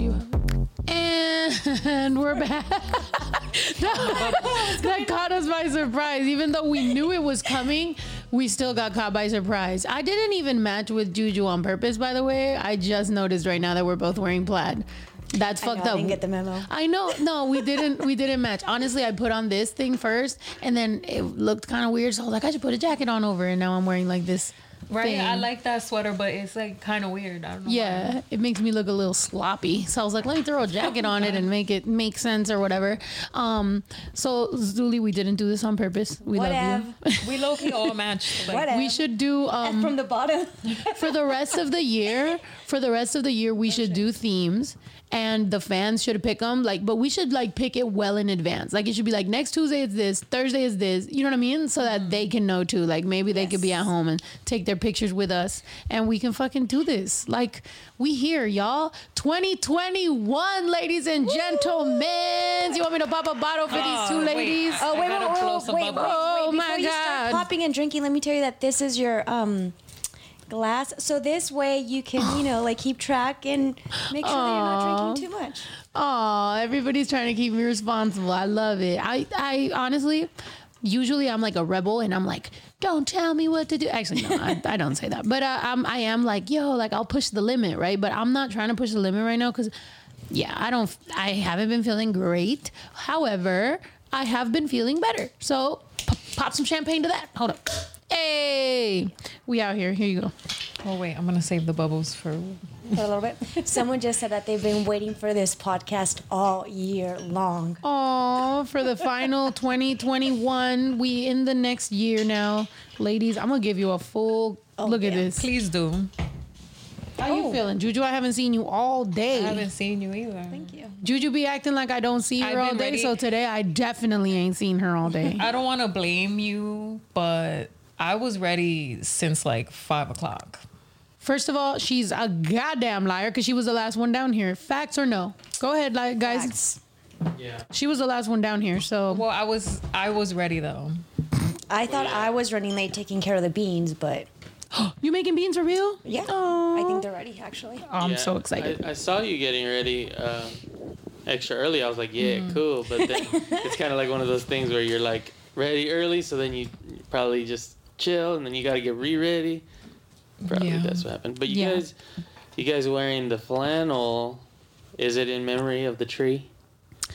Do you have it? And we're back. that, that caught us by surprise. Even though we knew it was coming, we still got caught by surprise. I didn't even match with Juju on purpose, by the way. I just noticed right now that we're both wearing plaid. That's I know, fucked I up. didn't get the memo. I know. No, we didn't. We didn't match. Honestly, I put on this thing first, and then it looked kind of weird. So I was like, I should put a jacket on over, and now I'm wearing like this. Right, thing. I like that sweater, but it's like kind of weird. I don't know. Yeah, it makes me look a little sloppy. So I was like, let me throw a jacket on it and make it make sense or whatever. Um, so Zuli, we didn't do this on purpose. We love Whatever. you. We low key all matched. Like, Whatever. We should do um, From the bottom. for the rest of the year. For the rest of the year, we should do themes, and the fans should pick them. Like, but we should like pick it well in advance. Like, it should be like next Tuesday is this, Thursday is this. You know what I mean? So that they can know too. Like, maybe they could be at home and take their pictures with us, and we can fucking do this. Like, we here, y'all. 2021, ladies and gentlemen. You want me to pop a bottle for these two Oh, wait. ladies? Oh I wait, wait, gotta wait, blow wait, some wait, wait, bubbles. Oh, wait. my Before you start God. popping and drinking, let me tell you that this is your um glass. So this way you can, you know, like keep track and make sure that you're not drinking too much. Oh, everybody's trying to keep me responsible. I love it. I, I honestly, usually I'm like a rebel and I'm like, don't tell me what to do. Actually, no, I, I don't say that. But uh, I'm, I am like, yo, like I'll push the limit, right? But I'm not trying to push the limit right now because, yeah, I don't, I haven't been feeling great. However, I have been feeling better. So p- pop some champagne to that. Hold up. Hey, we out here. Here you go. Oh wait, I'm gonna save the bubbles for. For a little bit. Someone just said that they've been waiting for this podcast all year long. Oh, for the final 2021. We in the next year now. Ladies, I'm gonna give you a full oh, look at this. Please do. How you oh. feeling? Juju, I haven't seen you all day. I haven't seen you either. Thank you. Juju be acting like I don't see her I've all day. ready. So today I definitely ain't seen her all day. I don't want to blame you, but I was ready since like five o'clock. First of all, she's a goddamn liar because she was the last one down here. Facts or no? Go ahead, like guys. Facts. Yeah. She was the last one down here. So Well, I was I was ready though. I thought yeah. I was running late taking care of the beans, but you making beans for real? yeah, Aw. I think they're ready actually. Oh, I'm Yeah, so excited. I, I saw you getting ready um, extra early. I was like, yeah, cool. But then it's kind of like one of those things where you're like ready early, so then you probably just chill, and then you got to get re-ready. Probably Yeah. that's what happened. But you Yeah. guys, you guys wearing the flannel? Is it in memory of the tree,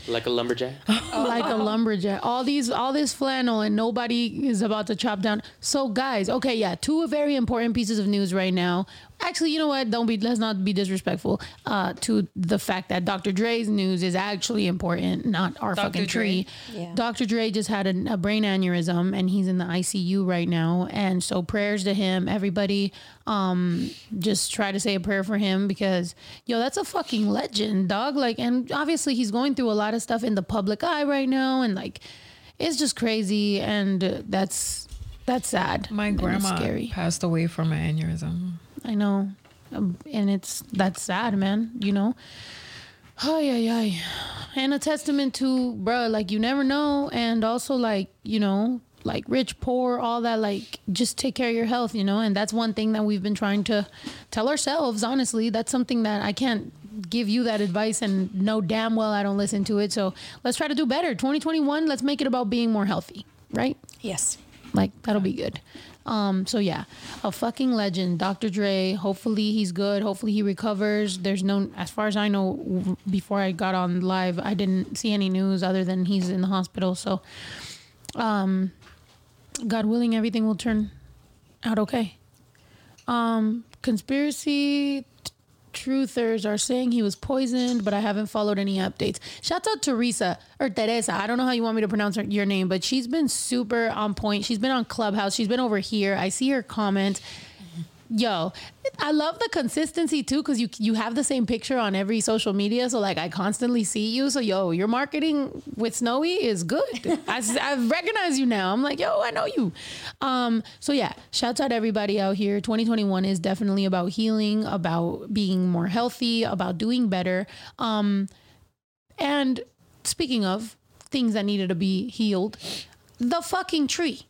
like a lumberjack? Oh, like a lumberjack. All these, all this flannel, and nobody is about to chop down. So, guys, okay, yeah, two very important pieces of news right now. Actually, you know what? Don't be. Let's not be disrespectful uh, to the fact that Dr. Dre's news is actually important, not our Dr. fucking tree. Dre? Yeah. Dr. Dre just had a, a brain aneurysm, and he's in the ICU right now. And so, prayers to him, everybody. Um, just try to say a prayer for him because, yo, that's a fucking legend, dog. Like, and obviously he's going through a lot of stuff in the public eye right now, and like, it's just crazy, and uh, that's that's sad. My and grandma scary. passed away from an aneurysm. I know, um, and it's that's sad, man. You know. Ay, ay, ay. And a testament to, bruh, like you never know. And also, like, you know, like rich, poor, all that, like, just take care of your health, you know? And that's one thing that we've been trying to tell ourselves, honestly. That's something that I can't give you that advice and know damn well I don't listen to it. So let's try to do better. 2021, let's make it about being more healthy, right? Yes. Like that'll be good. Um, so yeah, a fucking legend, Dr. Dre. Hopefully he's good. Hopefully he recovers. There's no, as far as I know, before I got on live, I didn't see any news other than he's in the hospital. So, um, God willing, everything will turn out okay. Um, conspiracy truthers are saying he was poisoned, but I haven't followed any updates. Shout out Teresa or Teresa. I don't know how you want me to pronounce her, your name, but she's been super on point. She's been on Clubhouse. She's been over here. I see her comment. Yo, I love the consistency too because you you have the same picture on every social media. So like I constantly see you. So yo, your marketing with Snowy is good. I, I recognize you now. I'm like yo, I know you. Um, so yeah, shouts out everybody out here. 2021 is definitely about healing, about being more healthy, about doing better. Um, and speaking of things that needed to be healed, the fucking tree.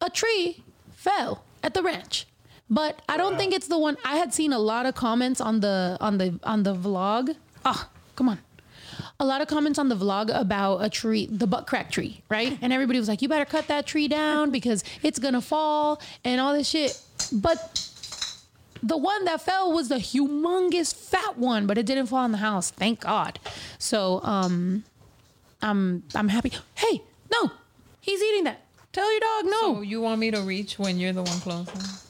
A tree fell at the ranch. But I don't think it's the one. I had seen a lot of comments on the on the on the vlog. Ah, come on. A lot of comments on the vlog about a tree, the butt crack tree, right? And everybody was like, "You better cut that tree down because it's gonna fall and all this shit." But the one that fell was the humongous fat one, but it didn't fall in the house. Thank God. So um, I'm I'm happy. Hey, no, he's eating that. Tell your dog no. So you want me to reach when you're the one closing?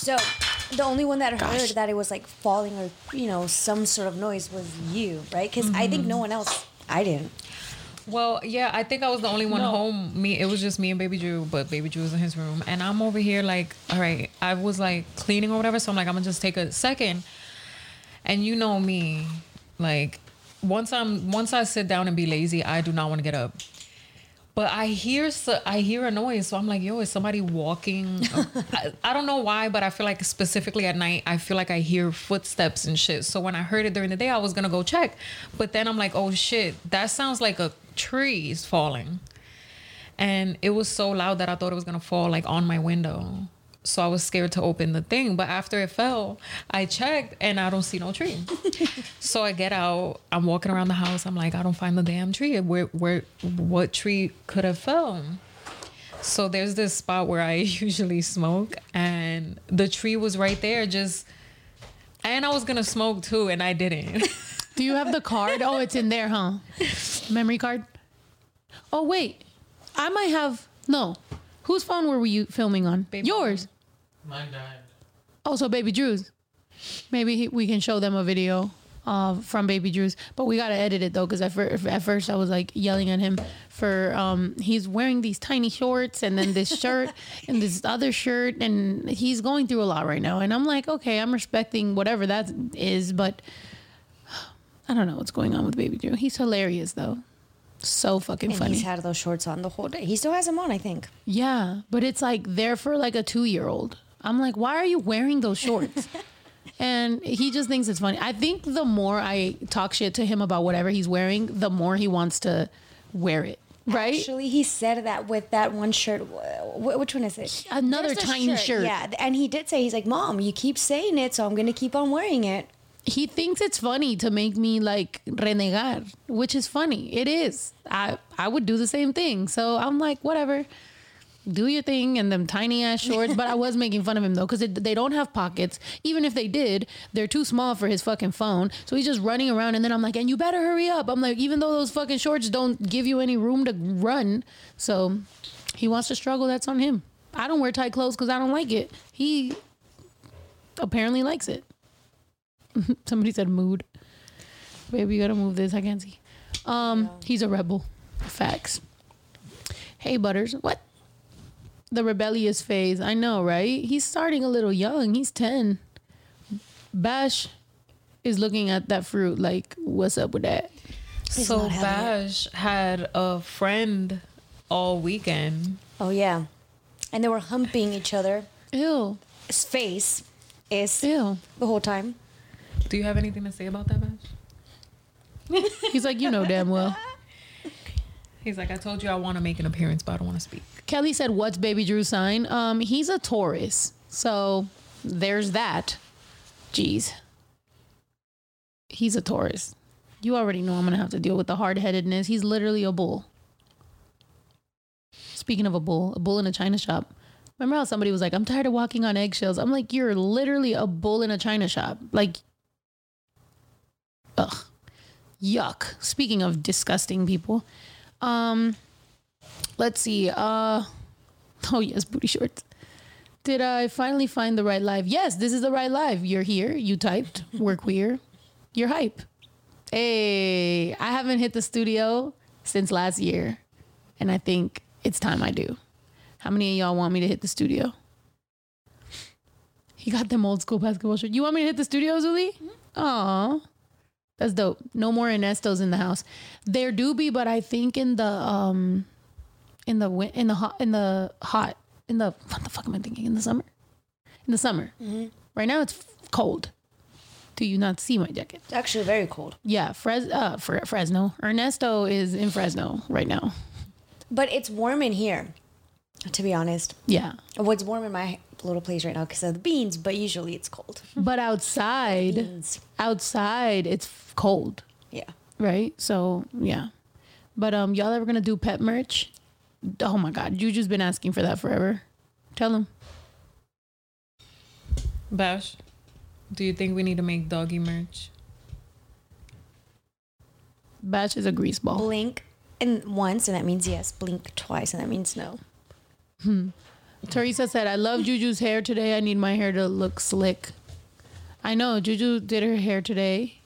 So the only one that heard that it was like falling or you know some sort of noise was you, right? Because I think no mm-hmm. one else. I didn't. Well, yeah, I think I was the only one No. home. Me, it was just me and Baby Drew, but Baby Drew was in his room, and I'm over here like, all right, I was like cleaning or whatever, so I'm like, I'm gonna just take a second, and you know me, like, once I'm once I sit down and be lazy, I do not want to get up. But I hear so, I hear a noise, so I'm like, yo, is somebody walking? I, I don't know why, but I feel like specifically at night, I feel like I hear footsteps and shit. So when I heard it during the day, I was gonna go check, but then I'm like, oh shit, that sounds like a tree is falling, and it was so loud that I thought it was gonna fall like on my window. So I was scared to open the thing, but after it fell, I checked and I don't see no tree. So I get out. I'm walking around the house. I'm like, I don't find the damn tree. Where, where, what tree could have fell? So there's this spot where I usually smoke, and the tree was right there. Just, and I was gonna smoke too, and I didn't. Do you have the card? Oh, it's in there, huh? Memory card. Oh wait, I might have no. Whose phone were we filming on? Baby Yours. Mine died. Also, Baby Drew's. Maybe he, we can show them a video uh, from Baby Drew's, but we gotta edit it though, because at, fir- at first I was like yelling at him for um, he's wearing these tiny shorts and then this shirt and this other shirt, and he's going through a lot right now. And I'm like, okay, I'm respecting whatever that is, but I don't know what's going on with Baby Drew. He's hilarious though, so fucking And funny. he's had those shorts on the whole day. He still has them on, I think. Yeah, but it's like they're for like a two year old. I'm like, why are you wearing those shorts? and he just thinks it's funny. I think the more I talk shit to him about whatever he's wearing, the more he wants to wear it. Right? Actually, he said that with that one shirt. Wh- Which one is it? Another There's tiny shirt. Yeah, and he did say he's like, "Mom, you keep saying it, so I'm gonna keep on wearing it." He thinks it's funny to make me like renegar, which is funny. It is. I I would do the same thing. So I'm like, whatever. Do your thing and them tiny ass shorts. But I was making fun of him though, because they don't have pockets. Even if they did, they're too small for his fucking phone. So he's just running around. And then I'm like, and you better hurry up. I'm like, even though those fucking shorts don't give you any room to run. So he wants to struggle. That's on him. I don't wear tight clothes because I don't like it. He apparently likes it. Somebody said mood. Baby, you gotta move this. I can't see. Um, he's a rebel. Facts. Hey, Butters. What? The rebellious phase. I know, right? He's starting a little young. He's 10. Bash is looking at that fruit like, what's up with that? He's so not having Bash had a friend all weekend. Oh yeah, and they were humping each other. Ew. His face is Ew. the whole time. Do you have anything to say about that, Bash? He's like, you know damn well. He's like, I told you I want to make an appearance, but I don't want to speak. Kelly said, "What's Baby Drew's sign?" Um, he's a Taurus, so there's that. Jeez, he's a Taurus. You already know I'm gonna have to deal with the hard headedness. He's literally a bull. Speaking of a bull, a bull in a china shop. Remember how somebody was like, "I'm tired of walking on eggshells." I'm like, "You're literally a bull in a china shop." Like, ugh, yuck. Speaking of disgusting people, um. Let's see. Uh oh yes, booty shorts. Did I finally find the right live? Yes, this is the right live. You're here. You typed. We're queer. You're hype. Hey, I haven't hit the studio since last year, and I think it's time I do. How many of y'all want me to hit the studio? He got them old school basketball shirts. You want me to hit the studio, Zuli? Aw. That's dope. No more Ernestos in the house. There do be, but I think in the um in the in the hot in the hot in the what the fuck am I thinking in the summer? In the summer. Right now it's cold. Do you not see my jacket? It's actually very cold, Yeah, Fres uh Fre- Fresno. Ernesto is in Fresno right now. but it's warm in here. To be honest, Yeah. what's warm in my little place right now because of the beans, but usually it's cold. But outside, Beans. outside it's f- cold, Yeah. right? So yeah. But um, y'all ever gonna do pet merch? Oh my God, Juju's been asking for that forever. Tell him. Bash, do you think we need to make doggy merch? Bash is a grease ball. Blink and once, and that means yes. Blink twice, and that means no. Hmm. Teresa said, "I love Juju's hair today. I need my hair to look slick." I know Juju did her hair today.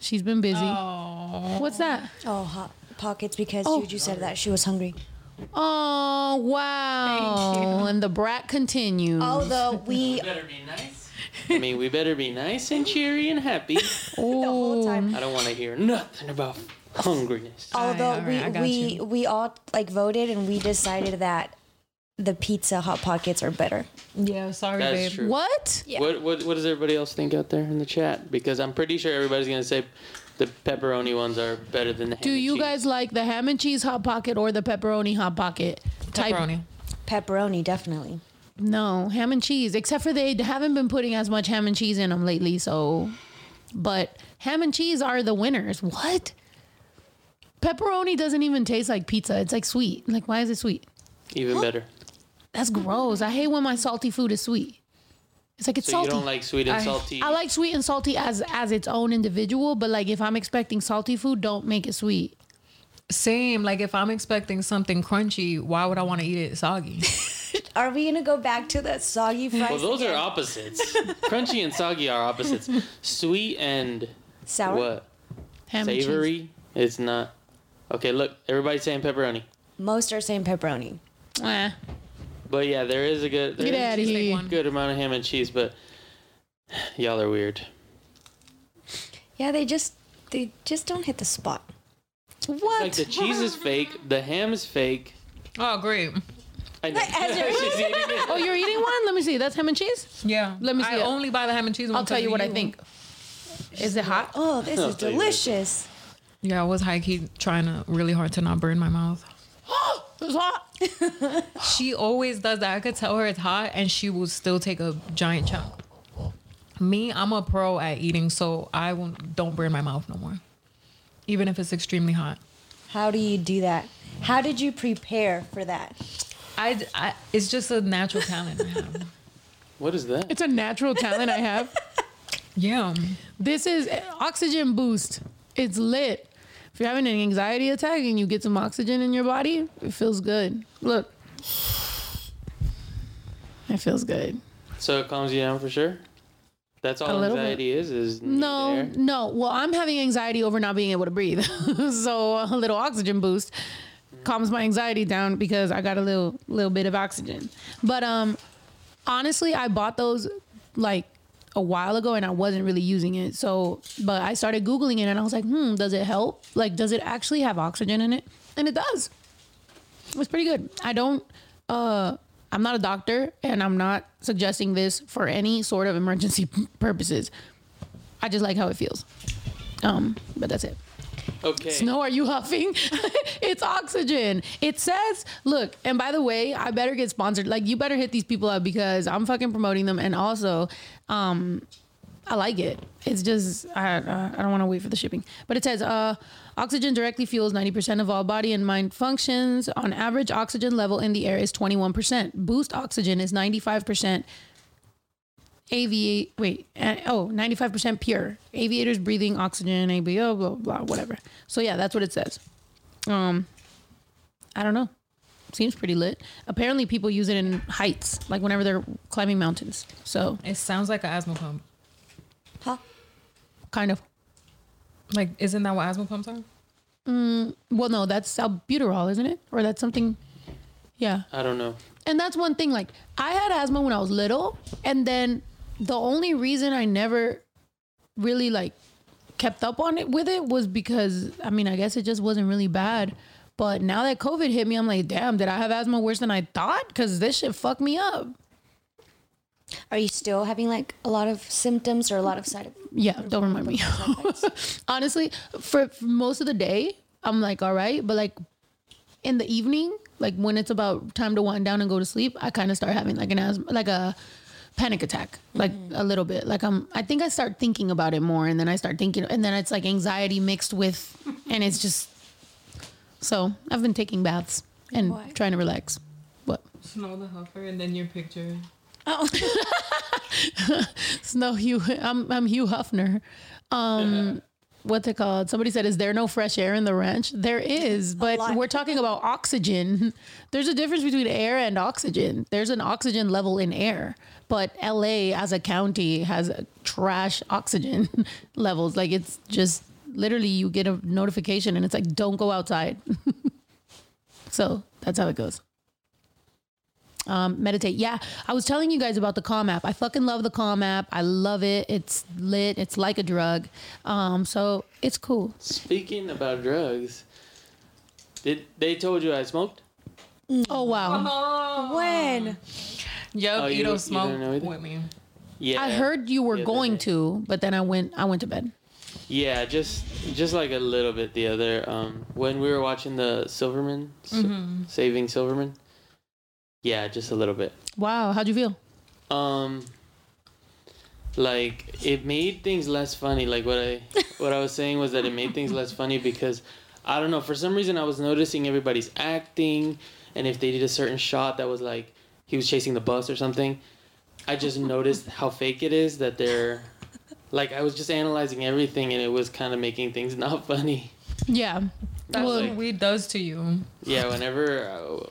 She's been busy. Oh, What's that? Oh, hot pockets because Oh. Juju said that she was hungry. Oh wow! Thank you. And the brat continues. Although we better be nice. I mean, we better be nice and cheery and happy. the whole time. I don't want to hear nothing about hungriness. Although Alright, alright, we got we you. we all like voted and we decided that the pizza hot pockets are better. yeah. Sorry, That's babe. true. What? Yeah. What, what what does everybody else think out there in the chat? Because I'm pretty sure everybody's gonna say the pepperoni ones are better than the. Ham Do and you cheese. guys like the ham and cheese hot pocket or the pepperoni hot pocket? Type- Pepperoni. Pepperoni, definitely. No, ham and cheese. Except for they haven't been putting as much ham and cheese in them lately. So, but ham and cheese are the winners. What? Pepperoni doesn't even taste like pizza. It's like sweet. Like, why is it sweet? even better? That's gross. I hate when my salty food is sweet. It's like it's So salty. you don't like sweet and I- salty? I like sweet and salty as as its own individual, but like if I'm expecting salty food, don't make it sweet. Same. Like if I'm expecting something crunchy, why would I want to eat it soggy? Are we gonna go back to the soggy fries? Well, those are opposites. Crunchy and soggy are opposites. Sweet and sour. what? Ham. Savory? It's not. Okay, look, everybody's saying pepperoni. Most are saying pepperoni. Eh. But yeah, there is a good there Get is outta a here. one. good amount of ham and cheese, but y'all are weird. Yeah, they just they just don't hit the spot. What? Like the cheese is fake, the ham is fake. oh, great. I know. As you're- She's eating it. oh, you're eating one? Let me see. That's ham and cheese. Yeah. Let me see I it. only buy the ham and cheese. one I'll tell you of what I think. Is it hot? Oh, this oh, is tell you later. delicious. Yeah, I was high key trying to really hard to not burn my mouth. It's hot. She always does that. I could tell her it's hot, and she will still take a giant chunk. Me, I'm a pro at eating, so I won't, don't burn my mouth no more, even if it's extremely hot. How do you do that? How did you prepare for that? I, I it's just a natural talent I have. What is that? It's a natural talent I have. Yeah, This is oxygen boost. It's lit. If you're having an anxiety attack and you get some oxygen in your body, it feels good. Look. It feels good. So it calms you down for sure? That's all anxiety is, is No, air? no. Well, I'm having anxiety over not being able to breathe. so a little oxygen boost calms my anxiety down because I got a little little bit of oxygen. But um honestly, I bought those like a while ago and I wasn't really using it. So, but I started googling it and I was like, "Hmm, does it help? Like does it actually have oxygen in it?" And it does. It's pretty good. I don't uh I'm not a doctor and I'm not suggesting this for any sort of emergency purposes. I just like how it feels. Um, but that's it. Okay. Snow, are you huffing? it's oxygen. It says, look, and by the way, I better get sponsored. Like, you better hit these people up because I'm fucking promoting them. And also, um, I like it. It's just, I, uh, I don't want to wait for the shipping. But it says, uh, oxygen directly fuels 90% of all body and mind functions. On average, oxygen level in the air is 21%. Boost oxygen is 95%. Aviate, wait, uh, oh, 95% pure. Aviators breathing oxygen, ABO, blah, blah, blah, whatever. So yeah, that's what it says. Um, I don't know. Seems pretty lit. Apparently, people use it in heights, like whenever they're climbing mountains. So it sounds like an asthma pump. Huh? kind of. Like, isn't that what asthma pumps are? mm, Well, no, that's albuterol, isn't it? Or that's something. Yeah. I don't know. And that's one thing. Like, I had asthma when I was little, and then the only reason I never really like kept up on it with it was because I mean, I guess it just wasn't really bad. But now that COVID hit me, I'm like, damn, did I have asthma worse than I thought? Because this shit fucked me up. Are you still having like a lot of symptoms or a lot of side effects? Yeah, don't remind me. Honestly, for, for most of the day, I'm like, all right, but like in the evening, like when it's about time to wind down and go to sleep, I kind of start having like an asthma, like a panic attack, like a little bit. Like I'm, I think I start thinking about it more, and then I start thinking, and then it's like anxiety mixed with, and it's just. So I've been taking baths and Why? trying to relax. What? Snow the Huffer and then your picture. Oh, Snow Hugh. I'm I'm Hugh Hefner. Um, what's it called? Somebody said, "Is there no fresh air in the ranch?" There is, but we're talking about oxygen. There's a difference between air and oxygen. There's an oxygen level in air, but LA as a county has trash oxygen levels. Like it's just literally you get a notification and it's like, "Don't go outside." so that's how it goes um, meditate. Yeah, I was telling you guys about the Calm app. I fucking love the Calm app. I love it. It's lit. It's like a drug. Um, so it's cool. Speaking about drugs, did they told you I smoked? Oh wow! when? Yep, Oh, you you don't- don't you smoke don't know with me. Yeah. I heard you were going day. to, but then I went. I went to bed. Yeah, just just like a little bit the other um when we were watching the Silverman Mm-hmm. Saving Silverman. Yeah, just a little bit. Wow, how'd you feel? Um like it made things less funny. Like what I what I was saying was that it made things less funny because I don't know, for some reason I was noticing everybody's acting and if they did a certain shot that was like he was chasing the bus or something, I just noticed how fake it is that they're like I was just analyzing everything and it was kind of making things not funny. Yeah. That's Well, what weed does to you. Yeah, whenever uh,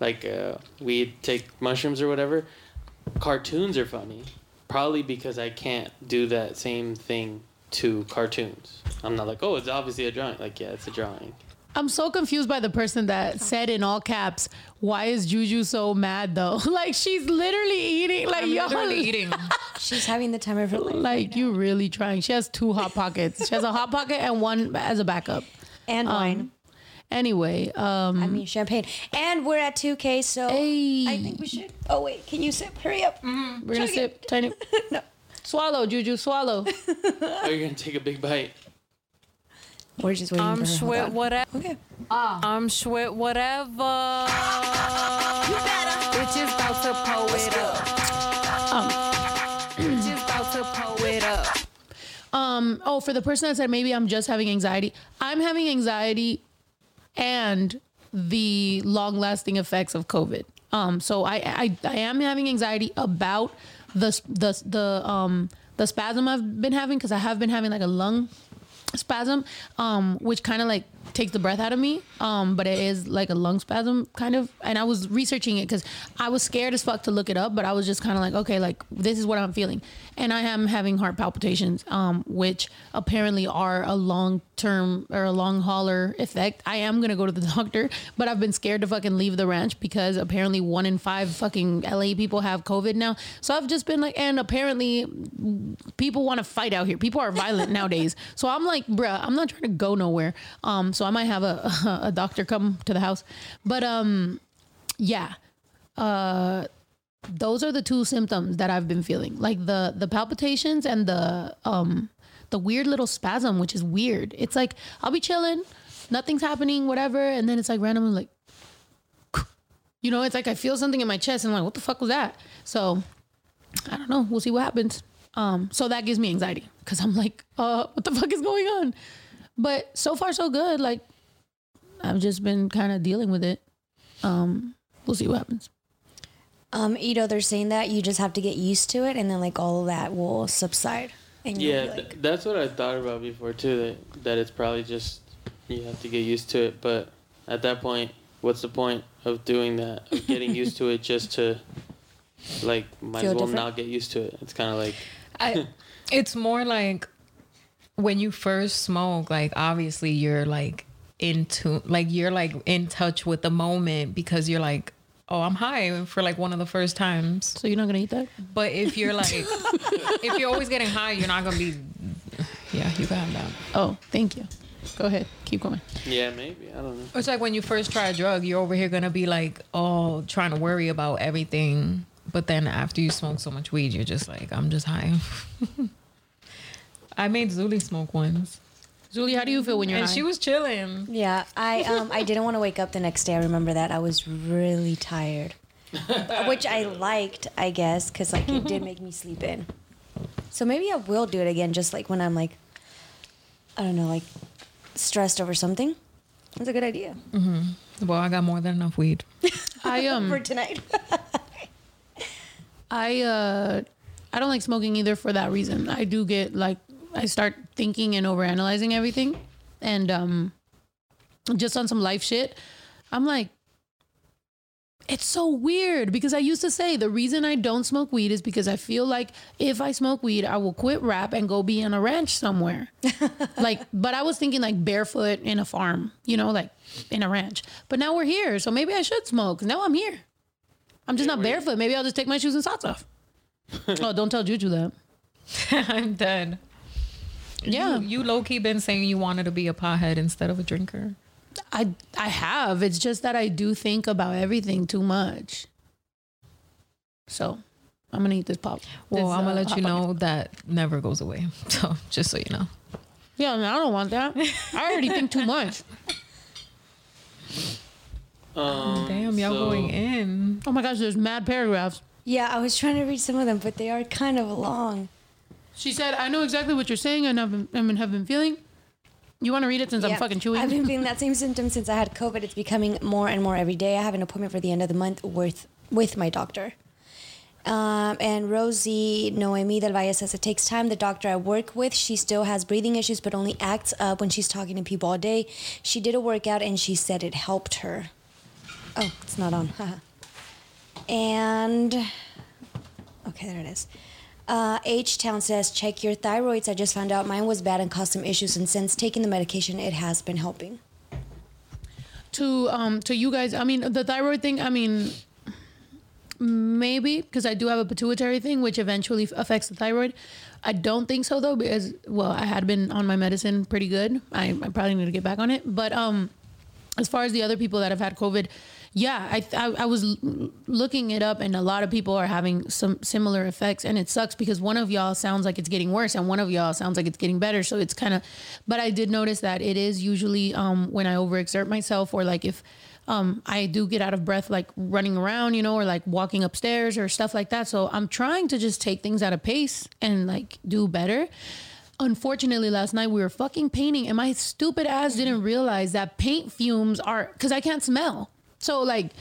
like uh, we take mushrooms or whatever, cartoons are funny. Probably because I can't do that same thing to cartoons. I'm not like, oh, it's obviously a drawing. Like, yeah, it's a drawing. I'm so confused by the person that said in all caps, "Why is Juju so mad though?" like she's literally eating. Like I'm y'all, literally eating. She's having the time of her life. like you really trying. She has two hot pockets. She has a hot pocket and one as a backup. and wine. Anyway, um, I mean champagne. And we're at 2K, so Hey. I think we should. Oh wait, can you sip? Hurry up. Mm, we're gonna chug sip tiny. No. Swallow, Juju, swallow. Oh, you're gonna take a big bite. We're just waiting I'm for her. Hold sweat on. whatever. Okay. Ah. I'm sweat whatever. You better. Bitches about to pull it up. Bitches about to pull it up. Um, oh, for the person that said maybe I'm just having anxiety, I'm having anxiety and the long lasting effects of COVID. Um, so I, I I am having anxiety about the the the um the spasm I've been having because I have been having like a lung spasm, um, which kind of like takes the breath out of me. Um, but it is like a lung spasm kind of. And I was researching it because I was scared as fuck to look it up, but I was just kind of like, okay, like this is what I'm feeling. And I am having heart palpitations, um, which apparently are a long term or a long hauler effect. I am gonna go to the doctor, but I've been scared to fucking leave the ranch because apparently one in five fucking LA people have COVID now. So I've just been like, and apparently people want to fight out here. People are violent nowadays. So I'm like, bruh, I'm not trying to go nowhere. Um, so I might have a a doctor come to the house, but um, yeah, uh, those are the two symptoms that I've been feeling, like the the palpitations and the um the weird little spasm, which is weird. It's like I'll be chilling, nothing's happening, whatever, and then it's like randomly like. You know, it's like I feel something in my chest and I'm like, what the fuck was that? So I don't know. We'll see what happens. Um, so that gives me anxiety because I'm like, uh, what the fuck is going on? But so far so good. Like I've just been kind of dealing with it. Um, we'll see what happens. Um, you know, they're saying that you just have to get used to it, and then like all of that will subside. And Yeah, like, th- that's what I thought about before too. That that it's probably just you have to get used to it. But at that point, what's the point of doing that? Of getting used to it just to like might Feel as well different? not get used to it. It's kind of like I, it's more like when you first smoke, like obviously you're like into like you're like in touch with the moment because you're like, oh, I'm high for like one of the first times. So you're not gonna eat that? But if you're like, if you're always getting high, you're not gonna be. Yeah, you got that. Oh, thank you. Go ahead. Keep going. yeah, maybe I don't know. It's like when you first try a drug, you're over here gonna be like, oh, trying to worry about everything. But then after you smoke so much weed, you're just like, I'm just high. I made Zuli smoke ones. Zuli, how do you feel when you're and high? she was chilling. Yeah, I um I didn't want to wake up the next day. I remember that I was really tired, which I liked, I guess, because like it did make me sleep in. So maybe I will do it again, just like when I'm like, I don't know, like stressed over something. That's a good idea Mm-hmm. Well, I got more than enough weed. I um for tonight. I uh I don't like smoking either for that reason. I do get like I start thinking and overanalyzing everything and um just on some life shit. I'm like it's so weird because I used to say the reason I don't smoke weed is because I feel like if I smoke weed, I will quit rap and go be on a ranch somewhere. like, but I was thinking like barefoot in a farm, you know, like in a ranch. But now we're here, so maybe I should smoke. Now I'm here. I'm just not we're- barefoot. Maybe I'll just take my shoes and socks off. oh, don't tell Juju that. I'm dead. Yeah, You, you low key been saying you wanted to be a pothead instead of a drinker. I I have. It's just that I do think about everything too much. So, I'm gonna eat this pop. Well, this, I'm gonna uh, let Hot you Pocket. know that never goes away. So just so you know. Yeah, I, mean, I don't want that. I already think too much. Um, Damn, y'all so- going in. Oh my gosh, there's mad paragraphs. yeah, I was trying to read some of them, but they are kind of long. She said, "I know exactly what you're saying, and I've been, have been feeling." You want to read it since I'm fucking chewing? I've been feeling that same symptom since I had COVID. It's becoming more and more every day. I have an appointment for the end of the month with with my doctor. Um, and Rosie Noemi del Valle says it takes time. The doctor I work with, she still has breathing issues, but only acts up when she's talking to people all day. She did a workout and she said it helped her. Oh, it's not on. and okay, there it is. Uh, H Town says, check your thyroids. I just found out mine was bad and caused some issues, and since taking the medication, it has been helping. to um to you guys. I mean, the thyroid thing. I mean, maybe because I do have a pituitary thing, which eventually affects the thyroid. I don't think so though, because well, I had been on my medicine pretty good. I, I probably need to get back on it. But um, as far as the other people that have had COVID, yeah, I I, I was looking it up, and a lot of people are having some similar effects, and it sucks because one of y'all sounds like it's getting worse, and one of y'all sounds like it's getting better. So it's kind of, but I did notice that it is usually um when I overexert myself, or like if um I do get out of breath, like running around, you know, or like walking upstairs or stuff like that. So I'm trying to just take things at a pace and like do better. Unfortunately, last night we were fucking painting, and my stupid ass didn't realize that paint fumes are because I can't smell. So like,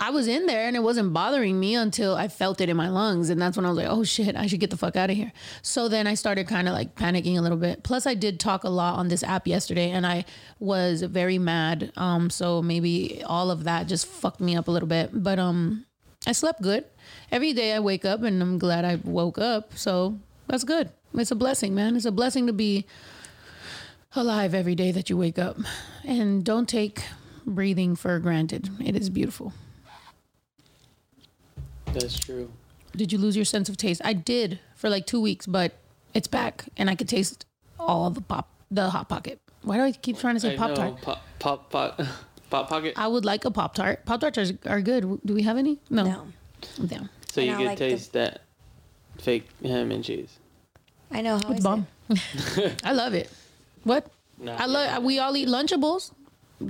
I was in there and it wasn't bothering me until I felt it in my lungs, and that's when I was like, "Oh shit, I should get the fuck out of here." So then I started kind of like panicking a little bit. Plus, I did talk a lot on this app yesterday, and I was very mad. Um, so maybe all of that just fucked me up a little bit. But um, I slept good. Every day I wake up and I'm glad I woke up. So that's good. It's a blessing, man. It's a blessing to be alive every day that you wake up. And don't take breathing for granted. It is beautiful. That's true. Did you lose your sense of taste? I did for like two weeks, but it's back and I could taste all the pop, the hot pocket. Why do I keep trying to say pop tart? Pop, pop, pop, pop pocket. I would like a pop tart. Pop tarts are, are good. Do we have any? No. No. Damn. So you I can like the- taste that fake ham and cheese. I know how It's is bomb. I love it. What? Nah, I love. We all eat Lunchables.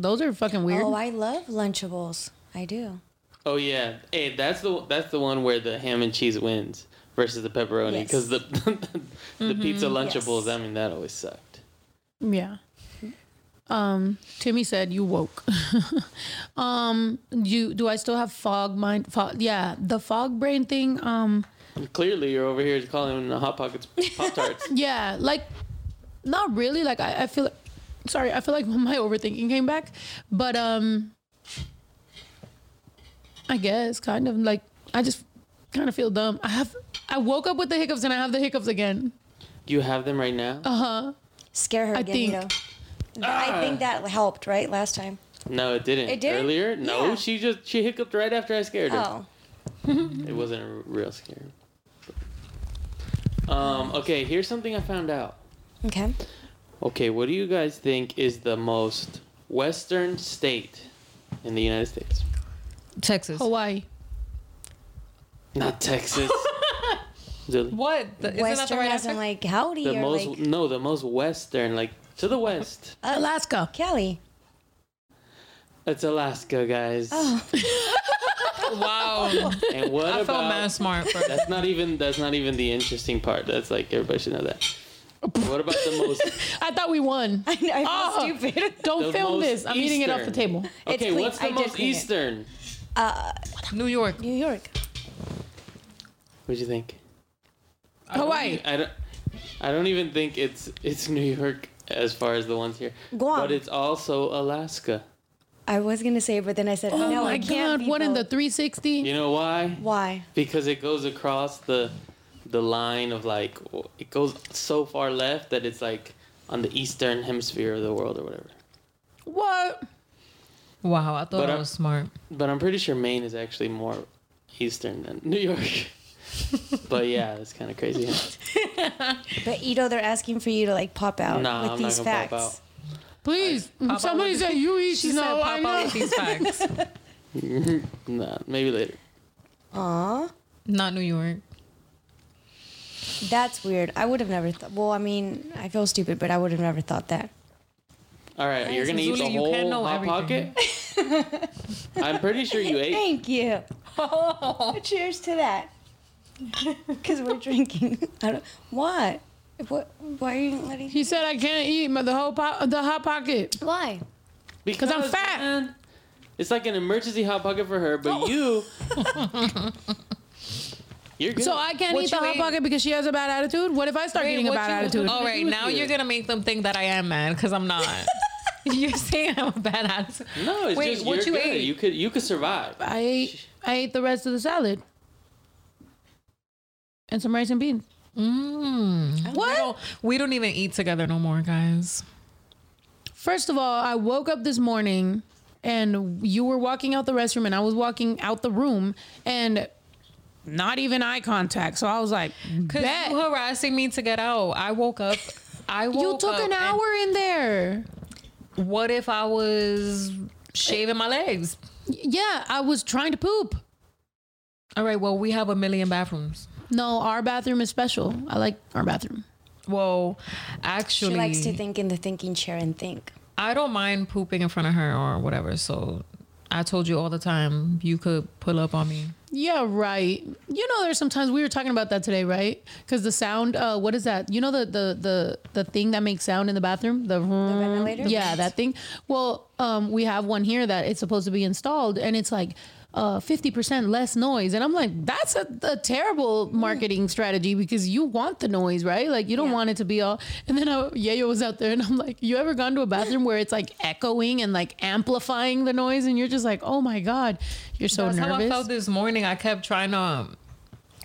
Those are fucking weird. Oh, I love Lunchables. I do. Oh yeah, hey, that's the that's the one where the ham and cheese wins versus the pepperoni Yes. because the the pizza Lunchables. Yes. I mean, that always sucked. Yeah. Um, Timmy said you woke. um, you do I still have fog mind? Fog, yeah, the fog brain thing. Um, Clearly, you're over here calling them the hot pockets pop tarts. yeah, like not really. Like I, I feel. Sorry, I feel like my overthinking came back, but um, I guess kind of like I just kind of feel dumb. I have. I woke up with the hiccups and I have the hiccups again. you have them right now? Uh huh. Scare her I again, think- you know. I think that helped, right? Last time. no, it didn't. It didn't? Earlier, no, Yeah. she just she hiccuped right after I scared her. Oh. It wasn't a real scare. Um. Okay, here's something I found out. Okay. Okay, what do you guys think is the most western state in the United States? Texas. Hawaii. Not Texas. Zuli. What? The, isn't that the Western right as in answer? like howdy The or most like no, the most western, like to the west. Uh, Alaska. Cali. It's Alaska, guys. Oh. Wow. And what I felt about? mad smart for That's not even. That's not even the interesting part. That's like everybody should know that. What about the most? I thought we won. I know, I feel Oh. stupid. Don't The film most this. I'm eating it off the eastern. table. It's Okay, clean. what's the I did most clean it. eastern? Uh, New York. New York. What'd you think? Hawaii. I don't. I don't even think it's it's New York as far as the ones here. Guam. But it's also Alaska. I was gonna say, but then I said, Oh no, my I can't. god, be what in the both. 360? You know why? Why? Because it goes across the the line of like it goes so far left that it's like on the eastern hemisphere of the world or whatever. What? Wow, I thought But I I- was smart. But I'm pretty sure Maine is actually more eastern than New York. but yeah, it's kind of crazy. Huh? But Ito, they're asking for you to like pop out Nah, with I'm not these gonna pop facts. out. Please. Papa Somebody was- said you eat She snow. said, I "Pop out know. with these facts." Nah, maybe later. Aw, Not New York. That's weird. I would have never thought. Well, I mean, I feel stupid, but I would have never thought that. All right, you're gonna eat the you can't know whole hot everything. pocket. I'm pretty sure you ate. Thank you. Oh. Cheers to that. Because we're drinking. I don't, what? What? Why are you letting? He said I can't eat my, the whole po- the hot pocket. Why? Because I'm fat. man, it's like an emergency hot pocket for her, but you, you're good. So I can't What eat the you hot ate? pocket because she has a bad attitude. What if I start getting a what bad you- attitude? All right, now you're gonna make them think that I am mad because I'm not. you're saying I'm a bad attitude. no, it's Wait, just what you're you good. ate? You could you could survive. I ate I ate the rest of the salad and some rice and beans. Mm. We What? don't, we don't even eat together no more, guys. First of all, I woke up this morning and you were walking out the restroom and I was walking out the room and not even eye contact. So I was like, Cause bet. you harassing me to get out. I woke up. I woke up You took up an hour in there. What if I was shaving my legs? Yeah, I was trying to poop. All right. Well, we have a million bathrooms. No, our bathroom is special. I like our bathroom. Well, actually, She likes to think in the thinking chair and think. I don't mind pooping in front of her or whatever. So I told you all the time you could pull up on me. Yeah, right. You know, there's sometimes we were talking about that today, right? Because the sound, uh, what is that? You know the the the the thing that makes sound in the bathroom, the, ventilator? Yeah, that thing. Well, um, we have one here that it's supposed to be installed, and it's like uh 50% less noise and i'm like that's a, a terrible marketing strategy because you want the noise right like you don't Yeah. want it to be all and then uh, yayo was out there and i'm like you ever gone to a bathroom where it's like echoing and like amplifying the noise and you're just like oh my god you're so That's nervous how I felt this morning. I kept trying to um,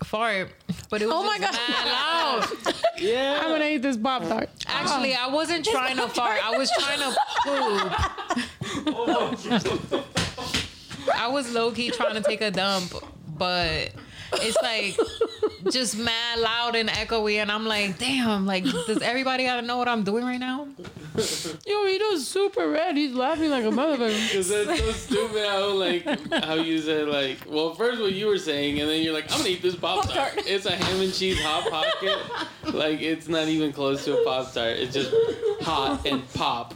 fart, but it was Oh my just God. loud. Yeah. I'm gonna eat this pop tart. Actually, I wasn't trying to fart. I was trying to poop. I was low key trying to take a dump, but it's like just mad loud and echoey, and I'm like, damn, like does everybody gotta know what I'm doing right now? Yo, he does super red. He's laughing like a motherfucker. Because that's so stupid how like how you said like well first what you were saying and then you're like I'm gonna eat this pop tart. It's a ham and cheese hot pocket. Like it's not even close to a pop tart. It's just hot and pop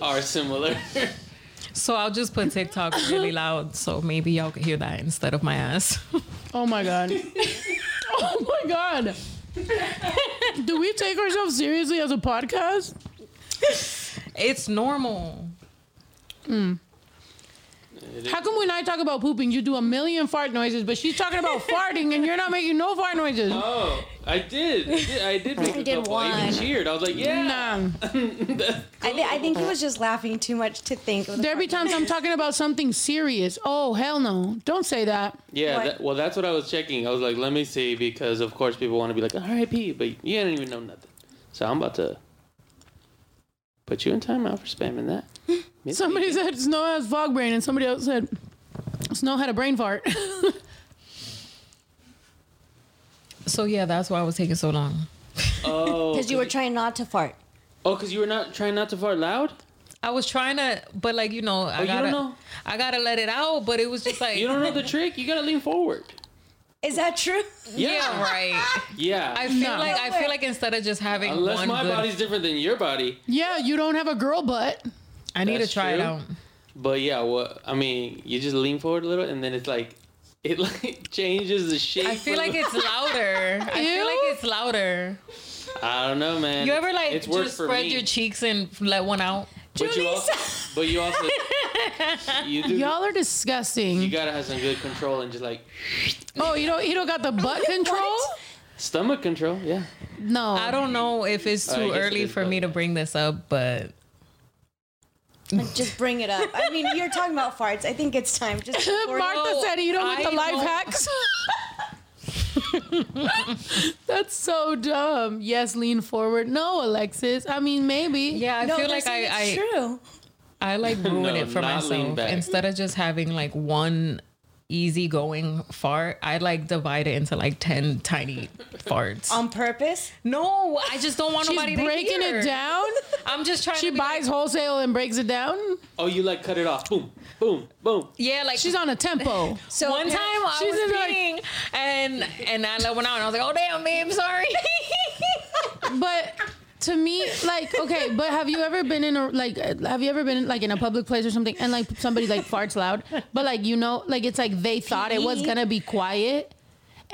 are similar. So I'll just put TikTok really loud, so maybe y'all could hear that instead of my ass. Oh my god. Oh my god. Do we take ourselves seriously as a podcast? It's normal. Hmm. How come when I talk about pooping, you do a million fart noises, but she's talking about farting and you're not making no fart noises? Oh, I did. I did, I did make I a did couple. I even cheered. I was like, yeah. Nah. I, th- I think he was just laughing too much to think. Of the There be times I'm talking about something serious. Oh hell no! Don't say that. Yeah, that, well, that's what I was checking. I was like, let me see, because of course people want to be like, R.I.P., but you didn't even know nothing. So I'm about to put you in timeout for spamming that. Miss Somebody Kiki. said Snow has fog brain, and somebody else said Snow had a brain fart. So yeah, that's why I was taking so long. Oh, Because you were trying not to fart. Oh, because you were not trying not to fart loud. I was trying to, but like you know, I Oh, you don't gotta, know? I gotta let it out. But it was just like You don't know the trick. You gotta lean forward. Is that true? Yeah, right. Yeah. I feel No. like I No way. feel like instead of just having Unless one my good, body's different than your body. Yeah, you don't have a girl butt. I need That's to try it out. But yeah, what I mean, you just lean forward a little, and then it's like it like changes the shape. I feel like it's louder. I feel like it's louder. I don't know, man. You ever like it's just spread me. your cheeks and let one out? But you also, but you also, you do. Y'all are disgusting. You gotta have some good control and just like oh, you don't you don't got the butt control? stomach control. Yeah. No. I don't know if it's too guess it early is, for me to bring this up, but Just bring it up. I mean, you're talking about farts. I think it's time. Just record Martha it. said you don't want the I life don't- hacks. That's so dumb. Yes, lean forward. No, Alexis. I mean, maybe. yeah, I No, feel like I it's I, true. I like ruin No, it for myself instead of just having like one easy going fart. I like divide it into like ten tiny farts. On purpose? no, I just don't want She's nobody to breaking hear. it down. I'm just trying. She to buys like, wholesale and breaks it down. Oh, you like cut it off. Boom, boom, boom. yeah, like She's on a tempo. So one time I She's was just like- and and I let one out and I was like, oh damn, babe, sorry. but to me like okay but have you ever been in a like have you ever been like in a public place or something and like somebody like farts loud? But like you know like it's like they thought it was gonna be quiet.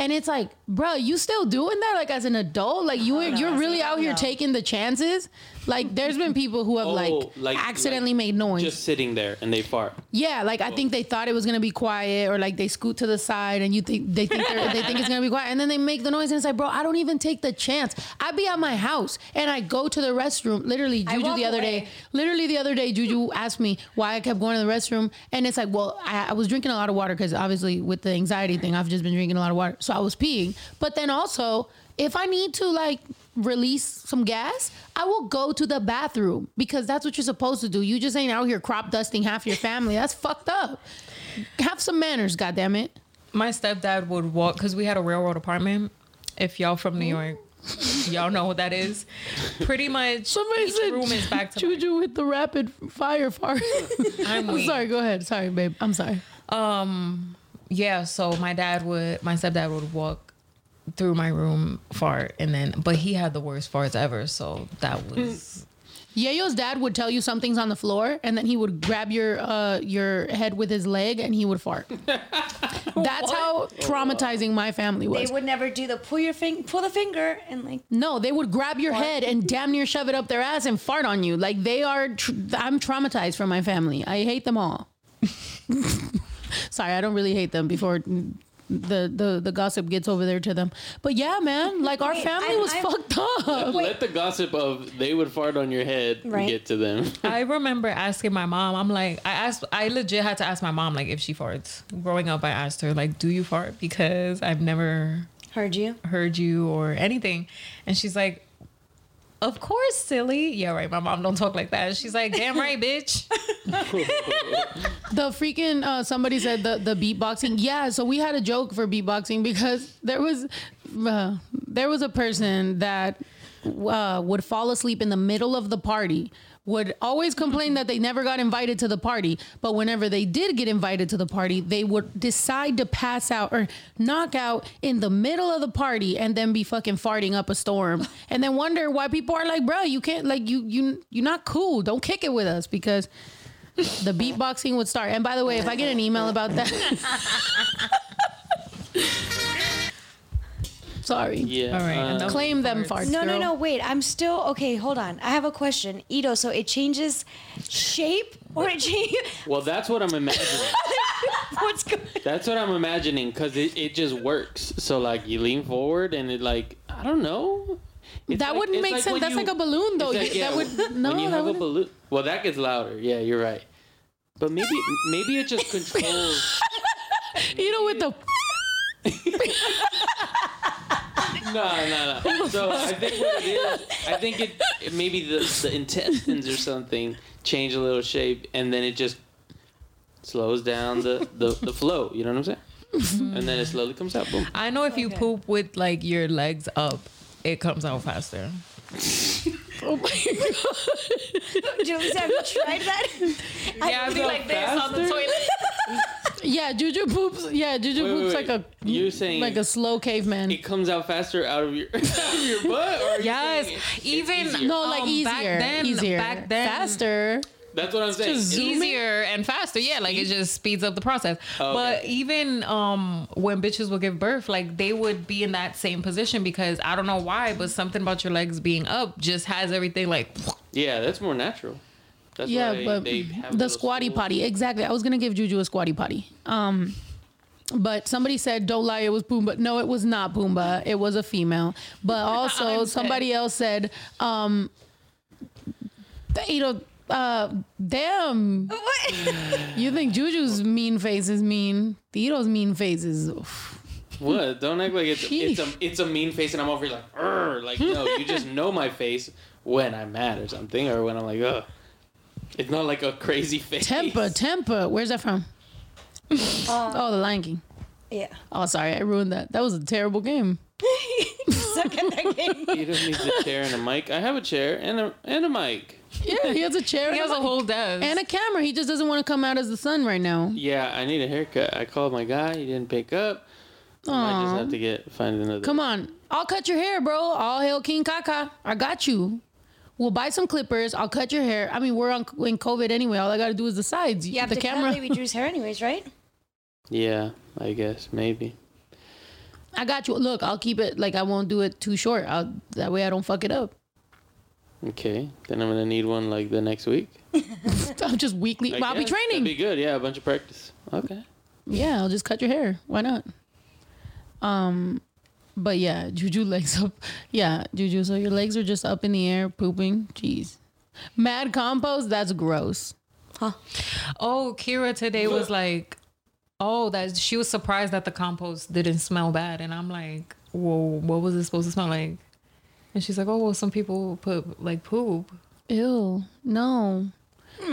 And it's like bro you still doing that like as an adult? Like you no, you're really out no. here taking the chances like there's been people who have Oh, like, like- accidentally like made noise Just sitting there and they fart. yeah, like I think they thought it was gonna be quiet, or like they scoot to the side, and you think they think they're, think it's gonna be quiet, and then they make the noise, and it's like, bro, I don't even take the chance. I be at my house and I go to the restroom. Literally, Juju the other away. day, literally the other day, Juju asked me why I kept going to the restroom, and it's like, well, I, I was drinking a lot of water because obviously with the anxiety thing, I've just been drinking a lot of water, so I was peeing. But then also, if I need to like release some gas, I will go to the bathroom because that's what you're supposed to do. You just ain't out here crop dusting half your family. That's fucked up. Have some manners, goddamn it. My stepdad would walk because we had a railroad apartment. If y'all from New York, y'all know what that is. Pretty much, Somebody each said room is back to Juju with the rapid fire fart. I'm I'm sorry. Go ahead. Sorry, babe. I'm sorry. Um, yeah. So my dad would, my stepdad would walk through my room, fart, and then, but he had the worst farts ever. So that was. Yayo's dad would tell you something's on the floor, and then he would grab your uh, your head with his leg, and he would fart. That's how traumatizing my family was. They would never do the pull your finger, pull the finger, and like No, they would grab your head and damn near shove it up their ass and fart on you. Like they are. Tr- I'm traumatized from my family. I hate them all. Sorry, I don't really hate them. Before the the the gossip gets over there to them, but yeah, man, like our Wait, family I'm- was I'm- fucked up. Let the gossip of they would fart on your head Right. get to them. I remember asking my mom. I'm like, I asked, I legit had to ask my mom like if she farts. Growing up, I asked her like, "Do you fart?" Because I've never heard you. heard you or anything, and she's like, "Of course, silly." Yeah, right. My mom don't talk like that. She's like, "Damn right, bitch." The freaking uh, somebody said the the beatboxing. Yeah, so we had a joke for beatboxing because there was uh, there was a person that uh, would fall asleep in the middle of the party. Would always complain that they never got invited to the party, but whenever they did get invited to the party, they would decide to pass out or knock out in the middle of the party and then be fucking farting up a storm, and then wonder why people are like, "Bro, you can't like you you you're not cool. Don't kick it with us because." the beatboxing would start. And by the way, if I get an email about that, sorry. Yeah. All right, uh. Claim them Farts. farts. No, no, no. Wait, I'm still okay. Hold on. I have a question, Ito. So it changes shape, or it changes. well, that's what I'm imagining. What's going? That's what I'm imagining because it, it just works. So like you lean forward and it like I don't know. It's That like- wouldn't make like sense. That's you- like a balloon, though. like, You- yeah, that would no. when you that have a balloon. Well, that gets louder. Yeah, you're right. But maybe maybe it just controls. you know, with the no, no, no. So I think what it is, I think it, it maybe the the intestines or something change a little shape, and then it just slows down the the, the flow. You know what I'm saying? and then it slowly comes out. Boom. I know if you Okay. poop with like your legs up, it comes out faster. oh my god. Julie, have you tried that? Yeah, I'd be go like this on the faster? toilet. Yeah, Juju poops. Yeah, Juju Wait, wait, poops wait. like a You're saying like a slow caveman. it comes out faster out of your out of your butt, or Yes, even no, like Um, easier, back then- easier, back then- faster. that's what I'm saying. just It's- zoom- easier and faster. Yeah, like it just speeds up the process. Okay. But even um when bitches will give birth, like they would be in that same position because I don't know why, but something about your legs being up just has everything like Yeah, that's more natural. That's Yeah, why but they the squatty stools. potty. Exactly. I was gonna give Juju a squatty potty. Um, but somebody said, "Don't lie, it was Pumbaa." No, it was not Pumbaa. It was a female. But also, I'm somebody else said, um, you know, uh, damn. You think Juju's mean face is mean? Theo's mean face is. What? Don't act like it's it's a it's a mean face, and I'm over here like, Urgh. like no, you just know my face when I'm mad or something, or when I'm like, ugh. It's not like a crazy face. Temper, temper. Where's that from? Um, oh, the Lion King. Yeah. Oh, sorry, I ruined that. That was a terrible game. Suck at that game. He just needs a chair and a mic. I have a chair and a and a mic. Yeah, he has a chair. he and has a mic. whole desk. and a camera. He just doesn't want to come out as the sun right now. Yeah, I need a haircut. I called my guy. He didn't pick up. I might just have to get find another. Come on, I'll cut your hair, bro. All hail King Kaka. I got you. We'll buy some clippers. I'll cut your hair. I mean, we're on in COVID anyway. All I gotta do is the sides. You have the to camera. cut Baby Drew's hair anyways, right? Yeah, I guess maybe. I got you. Look, I'll keep it like I won't do it too short. I'll, that way I don't fuck it up. Okay, then I'm gonna need one like the next week. I'm just weekly. I I'll be training. That'd be good. Yeah, a bunch of practice. Okay. Yeah, I'll just cut your hair. Why not? Um, but yeah, Juju legs up. Yeah, Juju. So your legs are just up in the air pooping. Jeez. Mad compost. That's gross. Huh. oh, Kira today was like, oh, that she was surprised that the compost didn't smell bad, and I'm like, whoa, what was it supposed to smell like? And she's like, oh, well, some people put like poop. Ew. No.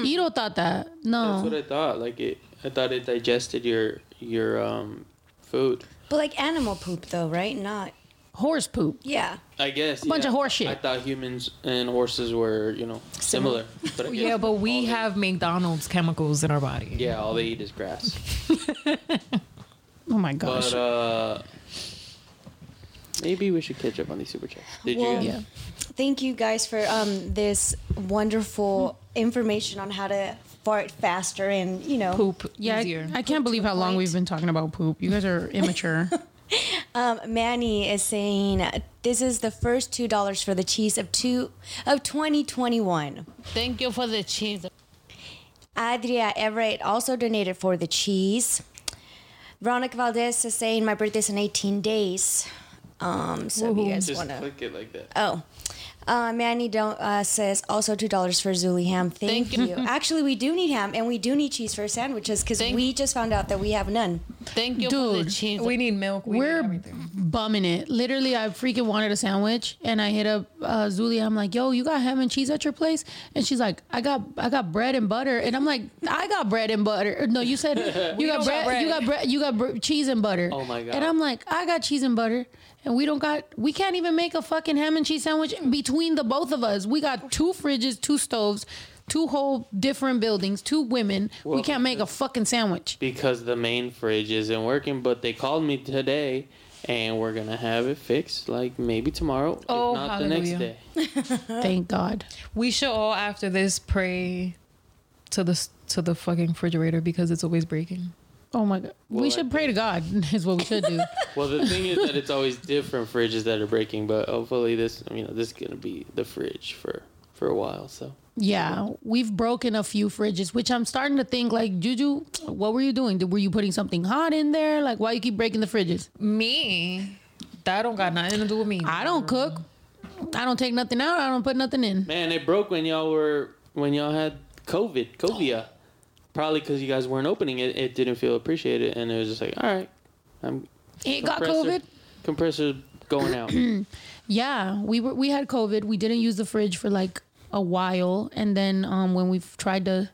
Ito thought that. No. That's No. what I thought. Like it, I thought it digested your your um food. But like animal poop though, right? Not Horse poop. yeah. I guess. A bunch yeah. of horse shit. I thought humans and horses were, you know, similar. But Yeah, but all we they- have McDonald's chemicals in our body. Yeah, all they eat is grass. Oh my gosh. But uh maybe we should catch up on these super chats. Did Well, you? yeah. Thank you guys for um this wonderful information on how to fart faster and you know Poop Yeah, easier. I, I can't believe how long we've been talking about poop. You guys are immature. Um, Manny is saying this is the first two dollars for the cheese of two of 2021. Thank you for the cheese. Adria Everett also donated for the cheese. Veronica Valdez is saying my birthday's in 18 days. Um, so if you guys Just want to. click it like that. Oh. Uh, Manny don't, uh, says also two dollars for Zuli ham. Thank, Thank you. you. Actually, we do need ham and we do need cheese for sandwiches because Thank- we just found out that we have none. Thank you for the Dude, cheese. We need milk. We We're need everything. bumming it. Literally, I freaking wanted a sandwich, and I hit up uh, Zulia. I'm like, "Yo, you got ham and cheese at your place?" And she's like, "I got, I got bread and butter." And I'm like, "I got bread and butter." No, you said you got bread, got bread. you got bread, you got br- cheese and butter. Oh my God. And I'm like, "I got cheese and butter." And we don't got, we can't even make a fucking ham and cheese sandwich between the both of us. We got two fridges, two stoves, two whole different buildings, two women. we can't make a fucking sandwich. Because the main fridge isn't working, but they called me today and we're gonna have it fixed like maybe tomorrow. Oh, if not the next day. Thank God. We should all after this pray to the to the fucking refrigerator because it's always breaking. Oh my God. we Well, I should pray to God. Is what we should do. Well, the thing is that it's always different fridges that are breaking, but hopefully this, you know, this is gonna be the fridge for for a while. So Yeah, we've broken a few fridges, which I'm starting to think like Juju, what were you doing? Were you putting something hot in there? Like why you keep breaking the fridges? Me, that don't got nothing to do with me. I don't cook. I don't take nothing out. I don't put nothing in. man, it broke when y'all were when y'all had COVID, Covia. Probably because you guys weren't opening it, it didn't feel appreciated, and it was just like, all right, I'm It got COVID. Compressor going out. Yeah, we were we had COVID. We didn't use the fridge for like a while, and then um when we tried to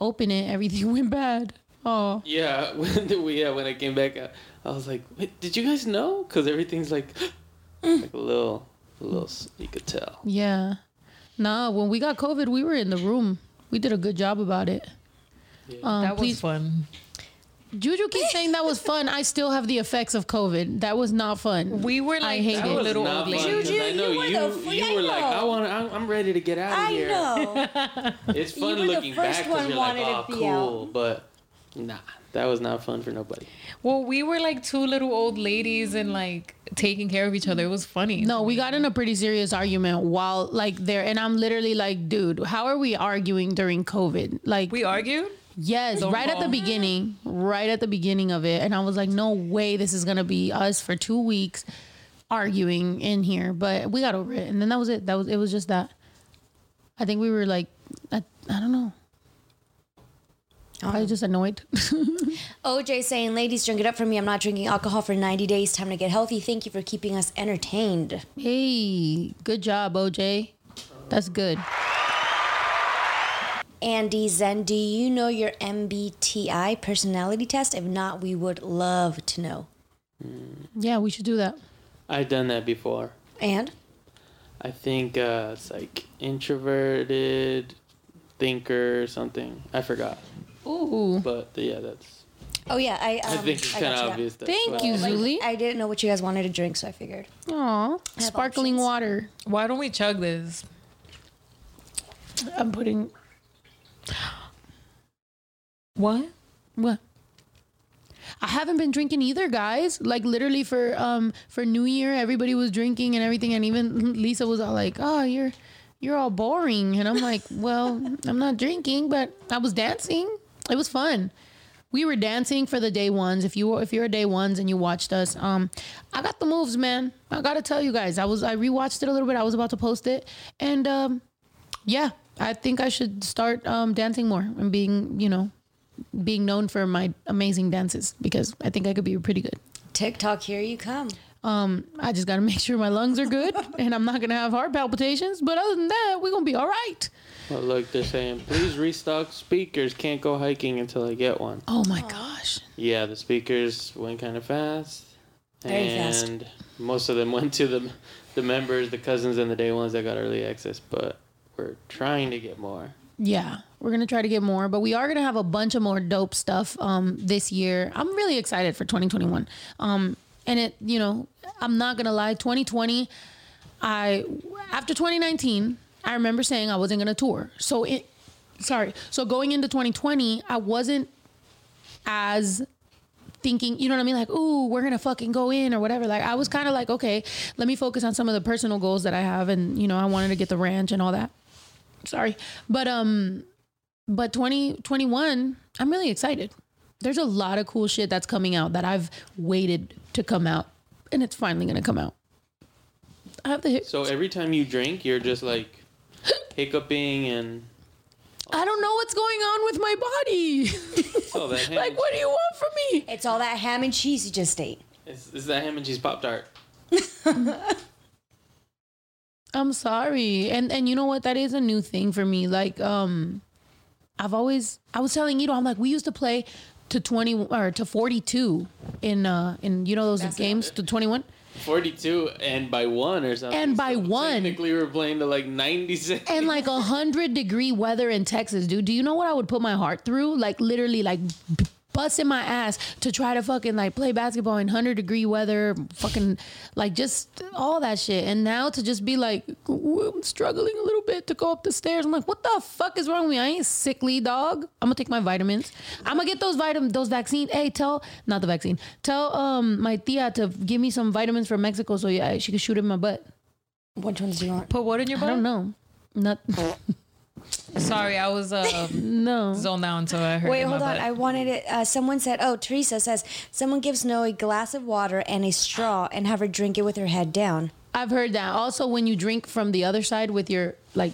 open it, everything went bad. Oh, yeah, when we yeah when I came back, I, I was like, Wait, did you guys know? Because everything's like like a little, a little. You could tell. yeah. Nah, when we got COVID, we were in the room. We did a good job about it. Um, that was please fun. Juju keeps saying that was fun. I still have the effects of COVID. That was not fun. We were like hate two it. That was little not old fun, Juju, I know you were you. the you I were like. I want. I'm, I'm ready to get out of I here. know. It's fun were the looking back because one you're like, oh, cool, out. but nah, that was not fun for nobody. Well, we were like two little old ladies and like taking care of each other. It was funny. No, we got in a pretty serious argument while like there, and I'm literally like, dude, how are we arguing during COVID? Like, we argued. Yes, Don't right at the beginning, right at the beginning of it, and I was like, no way, this is gonna be us for two weeks arguing in here. But we got over it, and then that was it. That was it. Was just that. I think we were like, I, I don't know. I was um, just annoyed. OJ saying, ladies, drink it up for me. I'm not drinking alcohol for 90 days. Time to get healthy. Thank you for keeping us entertained. hey, good job, OJ. That's good. Andy Zen, do you know your MBTI personality test? If not, we would love to know. Yeah, we should do that. I've done that before. And I think uh, it's like introverted thinker or something. I forgot, Ooh. but yeah, that's. oh yeah, I um, I think it's kind of obvious. That's Thank what you, I- Zuli. I didn't know what you guys wanted to drink, so I figured. Aw, sparkling options. water. Why don't we chug this? I'm putting What? what? I haven't been drinking either, guys. Like literally for um for New Year, everybody was drinking and everything, and even Lisa was all like, "Oh, you're you're all boring," and I'm like, "Well, I'm not drinking, but I was dancing. It was fun." We were dancing for the day ones. If you were, if you're a day ones and you watched us, um, I got the moves, man. I gotta tell you guys, I was I rewatched it a little bit. I was about to post it, and um, yeah, I think I should start um dancing more and being you know being known for my amazing dances because I think I could be pretty good. TikTok, here you come. Um, I just got to make sure my lungs are good and I'm not gonna have heart palpitations. But other than that, we're gonna be all right. Well, look, they're saying please restock speakers. Can't go hiking until I get one. Oh my gosh. Yeah, the speakers went kind of fast, Very fast. and most of them went to the the members, the cousins, and the day ones that got early access. But we're trying to get more. Yeah, we're gonna try to get more, but we are gonna have a bunch of more dope stuff um this year. I'm really excited for 2021. Um, and it, you know, I'm not gonna lie, 2020, I after 2019, I remember saying I wasn't gonna tour. So it, sorry, so going into 2020, I wasn't as thinking, you know what I mean? Like, ooh, we're gonna fucking go in or whatever. Like, I was kind of like, okay, let me focus on some of the personal goals that I have, and you know, I wanted to get the ranch and all that. Sorry, but um, but 2021, I'm really excited. There's a lot of cool shit that's coming out that I've waited to come out, and it's finally gonna come out. I have the hic- So every time you drink, you're just like hiccuping and I don't know what's going on with my body. oh that ham like, what do you want from me? It's all that ham and cheese you just ate. Is, is that ham and cheese pop tart? I'm sorry. And and you know what? That is a new thing for me. Like, um, I've always I was telling Ito, I'm like, we used to play to 20 or to 42 in uh in you know those games to 21. Forty-two and by one or something. And by So one. Technically, we were playing to like ninety-six. and like a hundred degree weather in Texas, dude. Do you know what I would put my heart through? Like literally, like b- busting my ass to try to fucking like play basketball in hundred degree weather, fucking like just all that shit. And now to just be like, I'm struggling a little bit to go up the stairs. I'm like, what the fuck is wrong with me? I ain't sickly, dog. I'm gonna take my vitamins. I'm gonna get those vitamin, those vaccines. Hey, tell not the vaccine. Tell um my tia to give me some vitamins from Mexico so yeah she could shoot it in my butt. Which ones do you want? Put what in your butt? I don't know. Not Sorry, I was uh, no. zoned out, so I heard. Wait, hold on. butt. I wanted it. Uh, someone said, "Oh, Teresa says someone gives Noe a glass of water and a straw and have her drink it with her head down." I've heard that. Also, when you drink from the other side with your like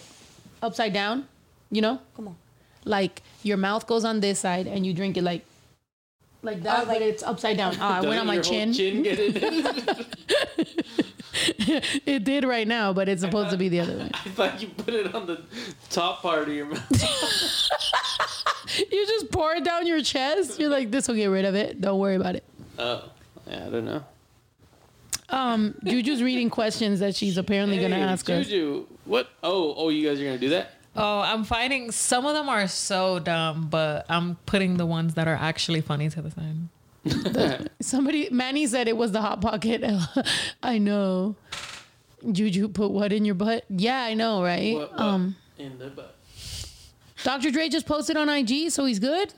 upside down, you know, Come on. like your mouth goes on this side and you drink it like like that, Oh, like- but it's upside down. Ah, I went on my Doesn't your whole chin. Chin get it. It did right now, but it's supposed to be the other way. I thought you put it on the top part of your mouth. You just pour it down your chest. You're like, this will get rid of it. Don't worry about it. Oh, yeah, I don't know. Um, Juju's reading questions that she's apparently gonna Hey, ask us. Juju, what? Oh, oh, you guys are gonna do that? Oh, I'm finding some of them are so dumb, but I'm putting the ones that are actually funny to the side. Somebody, Manny said it was the hot pocket. I know. Juju put what in your butt? Yeah, I know, right? What, what Um, in the butt. Dr. Dre just posted on IG, so he's good.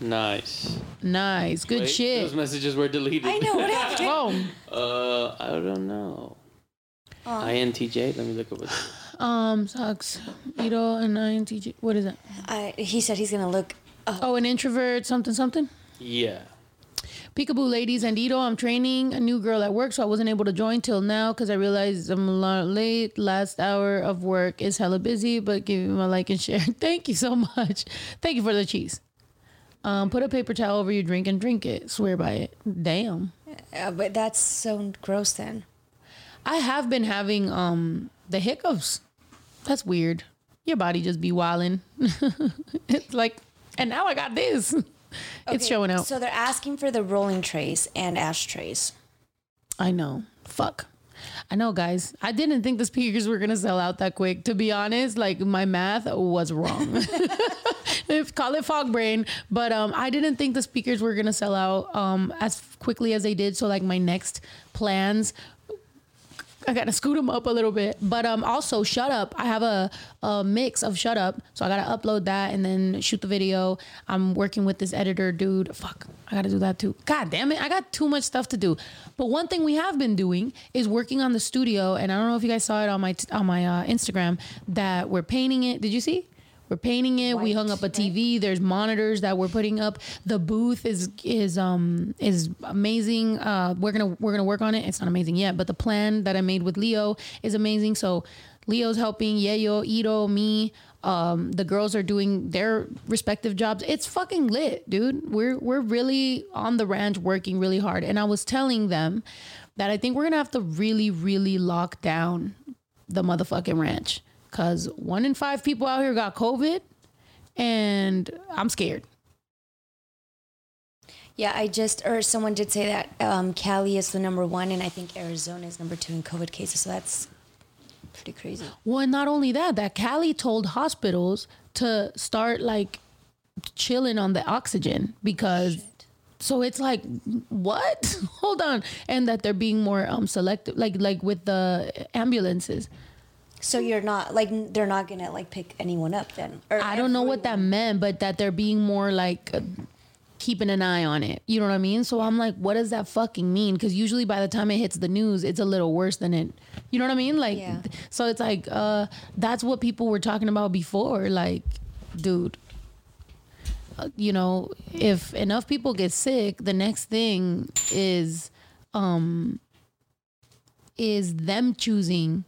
Nice. Nice, good Wait, shit. Those messages were deleted. I know what happened. Oh, Uh, I don't know. Oh. INTJ. Let me look up what. um, sucks. Ito and INTJ. What is that? I, he said he's gonna look. Oh, an introvert, something, something. Yeah. Peekaboo ladies and Ito, I'm training a new girl at work, so I wasn't able to join till now because I realized I'm a lot late. Last hour of work is hella busy, but give me a like and share. Thank you so much. Thank you for the cheese. Um, put a paper towel over your drink and drink it. Swear by it. Damn. Uh, but that's so gross. Then I have been having um the hiccups. That's weird. Your body just be wilding. it's like, and now I got this. It's showing out. So they're asking for the rolling trays and ashtrays. I know. Fuck. I know, guys. I didn't think the speakers were gonna sell out that quick. To be honest, like my math was wrong. if call it fog brain, but um, I didn't think the speakers were gonna sell out um as quickly as they did. So like my next plans I gotta scoot them up a little bit. But um, also shut up. I have a, a mix of shut up, so I gotta upload that and then shoot the video. I'm working with this editor dude. Fuck, I gotta do that too. God damn it, I got too much stuff to do. But one thing we have been doing is working on the studio, and I don't know if you guys saw it on my on my uh, Instagram that we're painting it. Did you see? We're painting it. we hung up a right? TV. There's monitors that we're putting up. The booth is is um is amazing. Uh, we're gonna we're gonna work on it. It's not amazing yet, but the plan that I made with Leo is amazing. So Leo's helping Yayo, Ito, me. Um, the girls are doing their respective jobs. It's fucking lit, dude. We're we're really on the ranch working really hard. And I was telling them that I think we're gonna have to really really lock down the motherfucking ranch because one in five people out here got COVID, and I'm scared. Yeah, I just or someone did say that um, Cali is the number one, and I think Arizona is number two in COVID cases. So that's pretty crazy. Well, and not only that, that Cali told hospitals to start like chilling on the oxygen because. So it's like, what? Hold on, and that they're being more um selective, like like with the ambulances. So you're not like they're not gonna like pick anyone up then. Or I don't know what that meant, but that they're being more like uh, keeping an eye on it. You know what I mean? So I'm like, what does that fucking mean? Because usually by the time it hits the news, it's a little worse than it. You know what I mean? Like, Yeah. so it's like, uh, that's what people were talking about before. Like, dude, uh, you know, if enough people get sick, the next thing is, um, is them choosing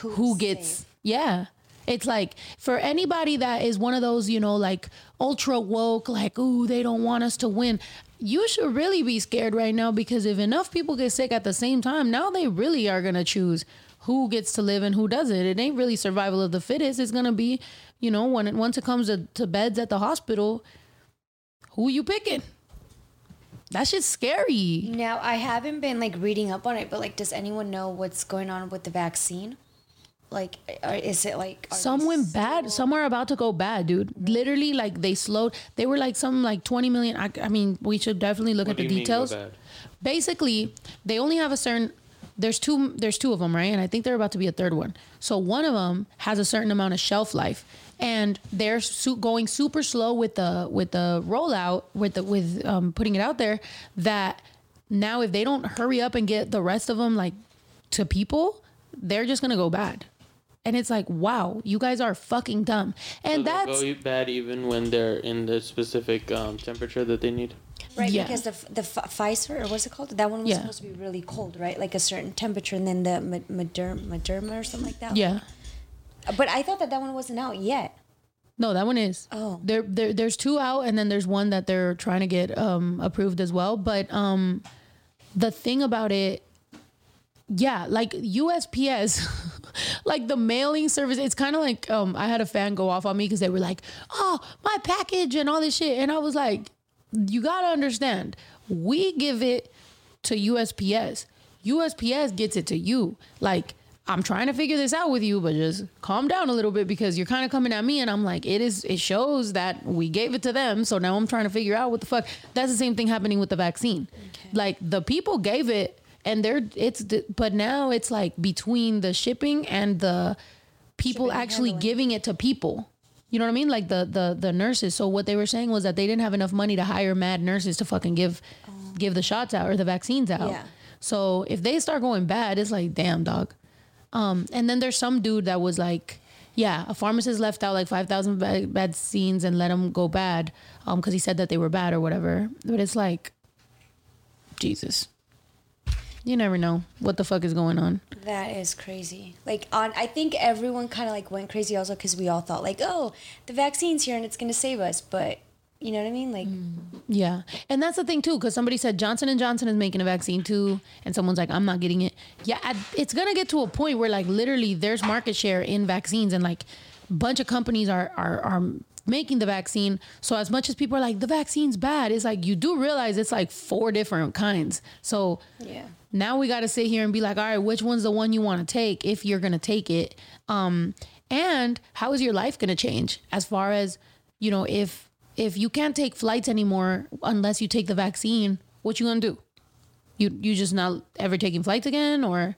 Who's who gets safe. yeah. It's like for anybody that is one of those you know like ultra woke like ooh they don't want us to win you should really be scared right now because if enough people get sick at the same time now they really are going to choose who gets to live and who doesn't. It ain't really survival of the fittest. It's going to be you know when it, once it comes to, to beds at the hospital who you picking? That shit's scary. Now I haven't been like reading up on it, but like, does anyone know what's going on with the vaccine? Like, is it like are some we went bad. Still- some are about to go bad dude. Literally like they slowed. They were like some like 20 million. I, I mean we should definitely look What at do the you mean go details. bad? basically they only have a certain there's two there's two of them right? And i think they're about to be a third one. So one of them has a certain amount of shelf life and they're su- going super slow with the with the rollout with the with um, putting it out there that now if they don't hurry up and get the rest of them like to people they're just gonna go bad and it's like wow you guys are fucking dumb and So that's go bad even when they're in the specific um, temperature that they need. right? yeah. Because the f- the Pfizer or what's it called? That one was Yeah. supposed to be really cold, right? Like a certain temperature, and then the Ma- Moderna, Moderna or something like that. yeah But I thought that that one wasn't out yet. No, that one is. Oh. There, there there's two out and then there's one that they're trying to get um approved as well. But um the thing about it, yeah, like USPS, like the mailing service, it's kind of like um I had a fan go off on me because they were like, Oh, my package and all this shit. And I was like, you gotta understand, we give it to USPS. USPS gets it to you. Like I'm trying to figure this out with you, but just calm down a little bit because you're kind of coming at me, and I'm like, it is. It shows that we gave it to them, so now I'm trying to figure out what the fuck. That's the same thing happening with the vaccine. Like the people gave it, and they're it's, but now it's like between the shipping and the people Shipping actually giving it to people. You know what I mean? Like the the the nurses. So what they were saying was that they didn't have enough money to hire mad nurses to fucking give give the shots out or the vaccines out. Yeah. So if they start going bad, it's like damn dog. Um, and then there's some dude that was like, yeah, a pharmacist left out like five thousand va- vaccines and let them go bad, um, because he said that they were bad or whatever. But it's like, Jesus, you never know what the fuck is going on. That is crazy. Like on, I think everyone kind of like went crazy also because we all thought like, oh, the vaccine's here and it's gonna save us. But you know what I mean? Like, mm. Yeah, and that's the thing too, because somebody said Johnson and Johnson is making a vaccine too, and someone's like, I'm not getting it. Yeah, I- it's gonna get to a point where like literally there's market share in vaccines, and like a bunch of companies are are are making the vaccine. So as much as people are like the vaccine's bad, it's like you do realize it's like four different kinds. So yeah, now we got to sit here and be like, all right, which one's the one you want to take if you're going to take it? Um, and how is your life going to change as far as, you know, if if you can't take flights anymore unless you take the vaccine, what you going to do? You you just not ever taking flights again or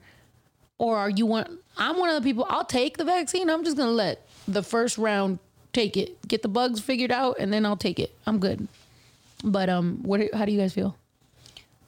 or are you one I'm one of the people I'll take the vaccine. I'm just going to let the first round take it. Get the bugs figured out and then I'll take it. I'm good. But um what how do you guys feel?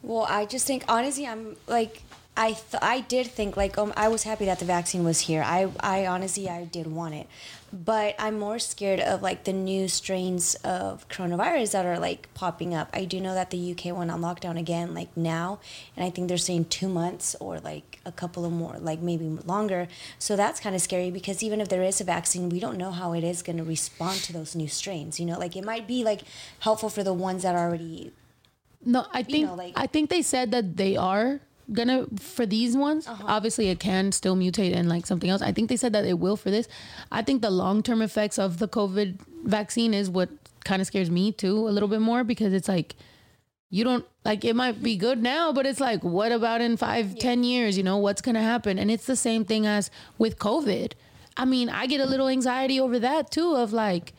Well, I just think honestly, I'm like I th- I did think like um I was happy that the vaccine was here. I I honestly I did want it, but I'm more scared of like the new strains of coronavirus that are like popping up. I do know that the UK went on lockdown again like now, and I think they're saying two months or like a couple of more like maybe longer. So that's kind of scary because even if there is a vaccine, we don't know how it is going to respond to those new strains. You know, like it might be like helpful for the ones that are already No, I think know, like- I think they said that they are gonna for these ones. Uh-huh. Obviously, it can still mutate and like something else. I think they said that it will for this. I think the long term effects of the COVID vaccine is what kind of scares me too a little bit more because it's like you don't like it might be good now, but it's like what about in five, ten years? You know what's gonna happen? And it's the same thing as with COVID. I mean, I get a little anxiety over that too of like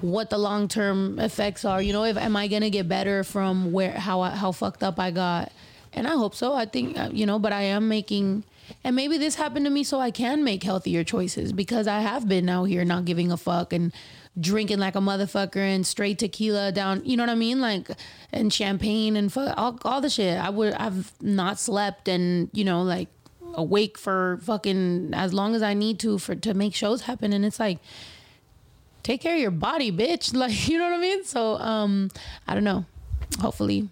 what the long term effects are. You know, if am I gonna get better from where how how fucked up I got? And I hope so. I think uh, you know, but I am making, and maybe this happened to me so I can make healthier choices because I have been out here not giving a fuck and drinking like a motherfucker and straight tequila down. You know what I mean? Like and champagne and fuck, all all the shit. I would I've not slept and you know like awake for fucking as long as I need to for to make shows happen. And it's like take care of your body, bitch. Like, you know what I mean? So, um, I don't know. Hopefully,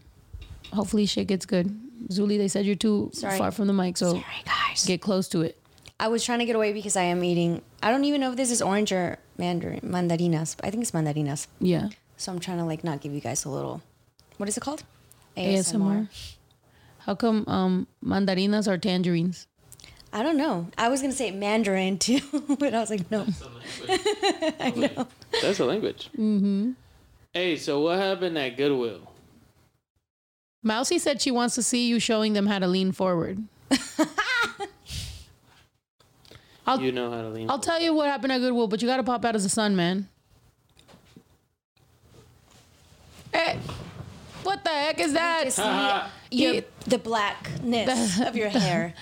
hopefully shit gets good. Zuli, they said you're too Sorry. far from the mic, so Sorry, guys. get close to it. I was trying to get away because I am eating. I don't even know if this is orange or mandarin mandarinas. But I think it's mandarinas. Yeah. So I'm trying to like not give you guys a little. What is it called? ASMR. How come um mandarinas are tangerines? I don't know. I was gonna say Mandarin too, but I was like, no. I know. That's a language. Mm-hmm. Hey, so what happened at Goodwill? Mousy said she wants to see you showing them how to lean forward. I'll You know how to lean. I'll tell you what happened at Goodwill, but you gotta pop out as a sun, man. Hey, what the heck is that? Just see your, He- the blackness of your hair.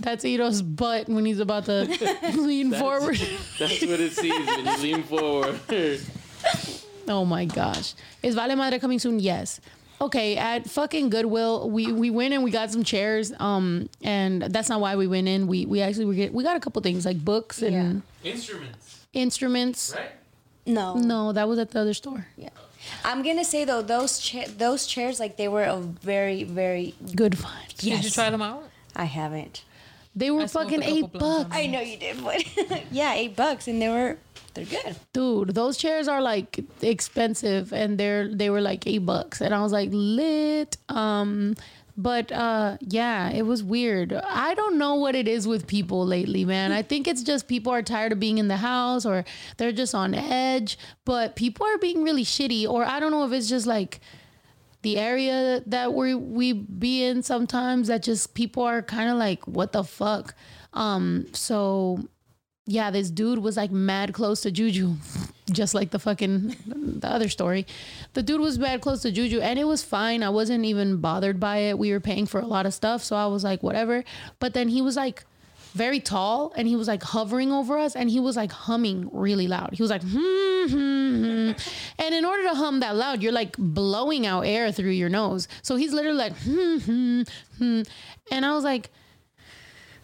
That's Ito's butt when he's about to lean forward. That's what it sees when you lean forward. Oh my gosh. Is Vale Madre coming soon? Yes. Okay, at fucking Goodwill, we we went and we got some chairs. Um, and that's not why we went in. We we actually we get we got a couple things like books and Instruments, instruments. right? No. No, that was at the other store. Yeah. I'm gonna say though, those cha- those chairs like they were a very very. Good find. Yes. Did you try them out? I haven't. They were I fucking eight bucks. I know you did, but yeah, eight bucks, and they were they're good. dude those chairs are like expensive and they're they were like eight bucks and i was like lit um but uh yeah it was weird i don't know what it is with people lately man i think it's just people are tired of being in the house or they're just on edge but people are being really shitty or i don't know if it's just like the area that we we be in sometimes that just people are kind of like what the fuck Um, so yeah, this dude was like mad close to Juju, just like the fucking the other story. The dude was mad close to Juju, and it was fine. I wasn't even bothered by it. We were paying for a lot of stuff, so I was like, whatever. But then he was like very tall, and he was like hovering over us, and he was like humming really loud. He was like, hmm, hmm, hmm. and in order to hum that loud, you're like blowing out air through your nose. So he's literally like, hmm, hmm, hmm, and I was like.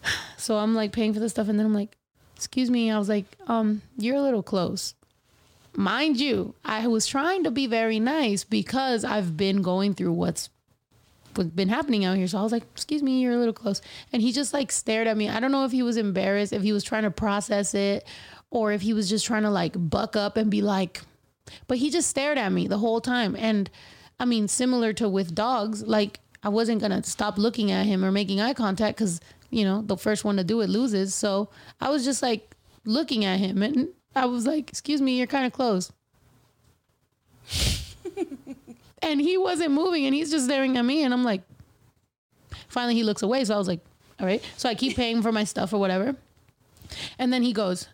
So I'm like paying for the stuff, and then I'm like, excuse me. I was like, um, you're a little close. Mind you, I was trying to be very nice because I've been going through what's been happening out here. So I was like, excuse me, you're a little close. And he just like stared at me. I don't know if he was embarrassed, if he was trying to process it, or if he was just trying to like buck up and be like, but he just stared at me the whole time. And I mean, similar to with dogs, like I wasn't gonna stop looking at him or making eye contact because you know the first one to do it loses. So I was just like looking at him, and I was like, "Excuse me, you're kind of close." and he wasn't moving, and he's just staring at me, and I'm like, finally he looks away. So I was like, "All right." So I keep paying for my stuff or whatever, and then he goes.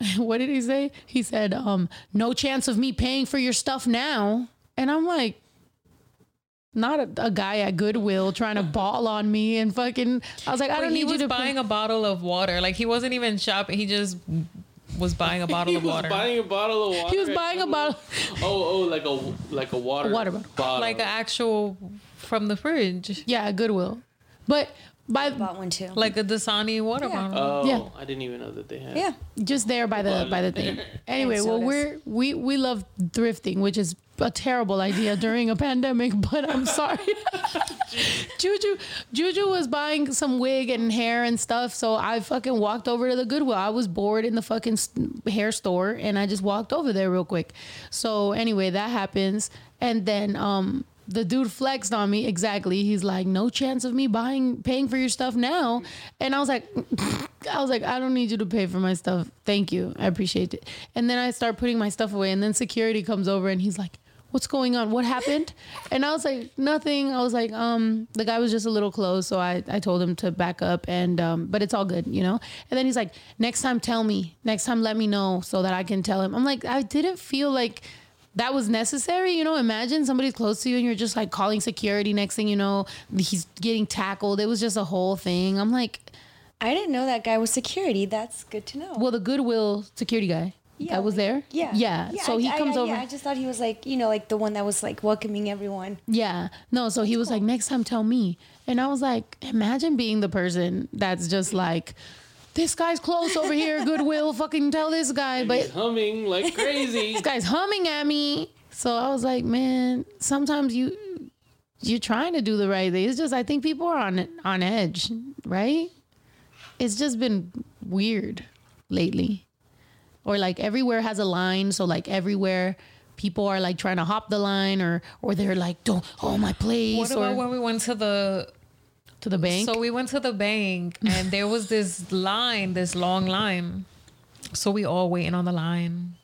What did he say? He said, um, no chance of me paying for your stuff now. And I'm like, not a, a guy at Goodwill trying to ball on me and fucking. I was like, I don't need you was to buying pay. a bottle of water. Like he wasn't even shopping. He just was buying a bottle of water, He was buying a bottle of water. He was buying a bottle. Oh, oh, like a like a water A water bottle. like an actual from the fridge. Yeah, Goodwill, but by Bought one too. Like a Dasani water Yeah. bottle. Oh, Yeah. I didn't even know that they had. yeah. just there by the by the thing. Anyway, well, sodas. we're we we love thrifting, which is a terrible idea during a pandemic. But I'm sorry. Juju Juju was buying some wig and hair and stuff, so I fucking walked over to the Goodwill. I was bored in the fucking s- hair store, and I just walked over there real quick. So anyway, that happens, and then um. The dude flexed on me exactly. He's like, "No chance of me buying, paying for your stuff now." And I was like, I was like, I don't need you to pay for my stuff. Thank you. I appreciate it. And then I start putting my stuff away. And then security comes over and he's like, What's going on? What happened? And I was like, Nothing. I was like, um, the guy was just a little close. So I, I told him to back up and um, but it's all good, you know? And then he's like, Next time tell me. Next time let me know so that I can tell him. I'm like, I didn't feel like that was necessary. You know, imagine somebody's close to you and you're just like calling security. Next thing you know, he's getting tackled. It was just a whole thing. I'm like, I didn't know that guy was security. That's good to know. well, the Goodwill security guy Yeah, that was there. yeah. yeah. So I- he comes I, over. Yeah, I just thought he was like, you know, like the one that was like welcoming everyone. Yeah. No, so he was like, next time tell me. And I was like, imagine being the person that's just like, this guy's close over here, Goodwill, fucking tell this guy. But He's humming like crazy. this guy's humming at me. So I was like, man, sometimes you you're trying to do the right thing. It's just I think people are on on edge, right? It's just been weird lately. Or like everywhere has a line, so like everywhere people are like trying to hop the line or or they're like, Don't oh my place What about or when we went to the to the bank. So we went to the bank and there was this line, this long line. So we all waiting on the line.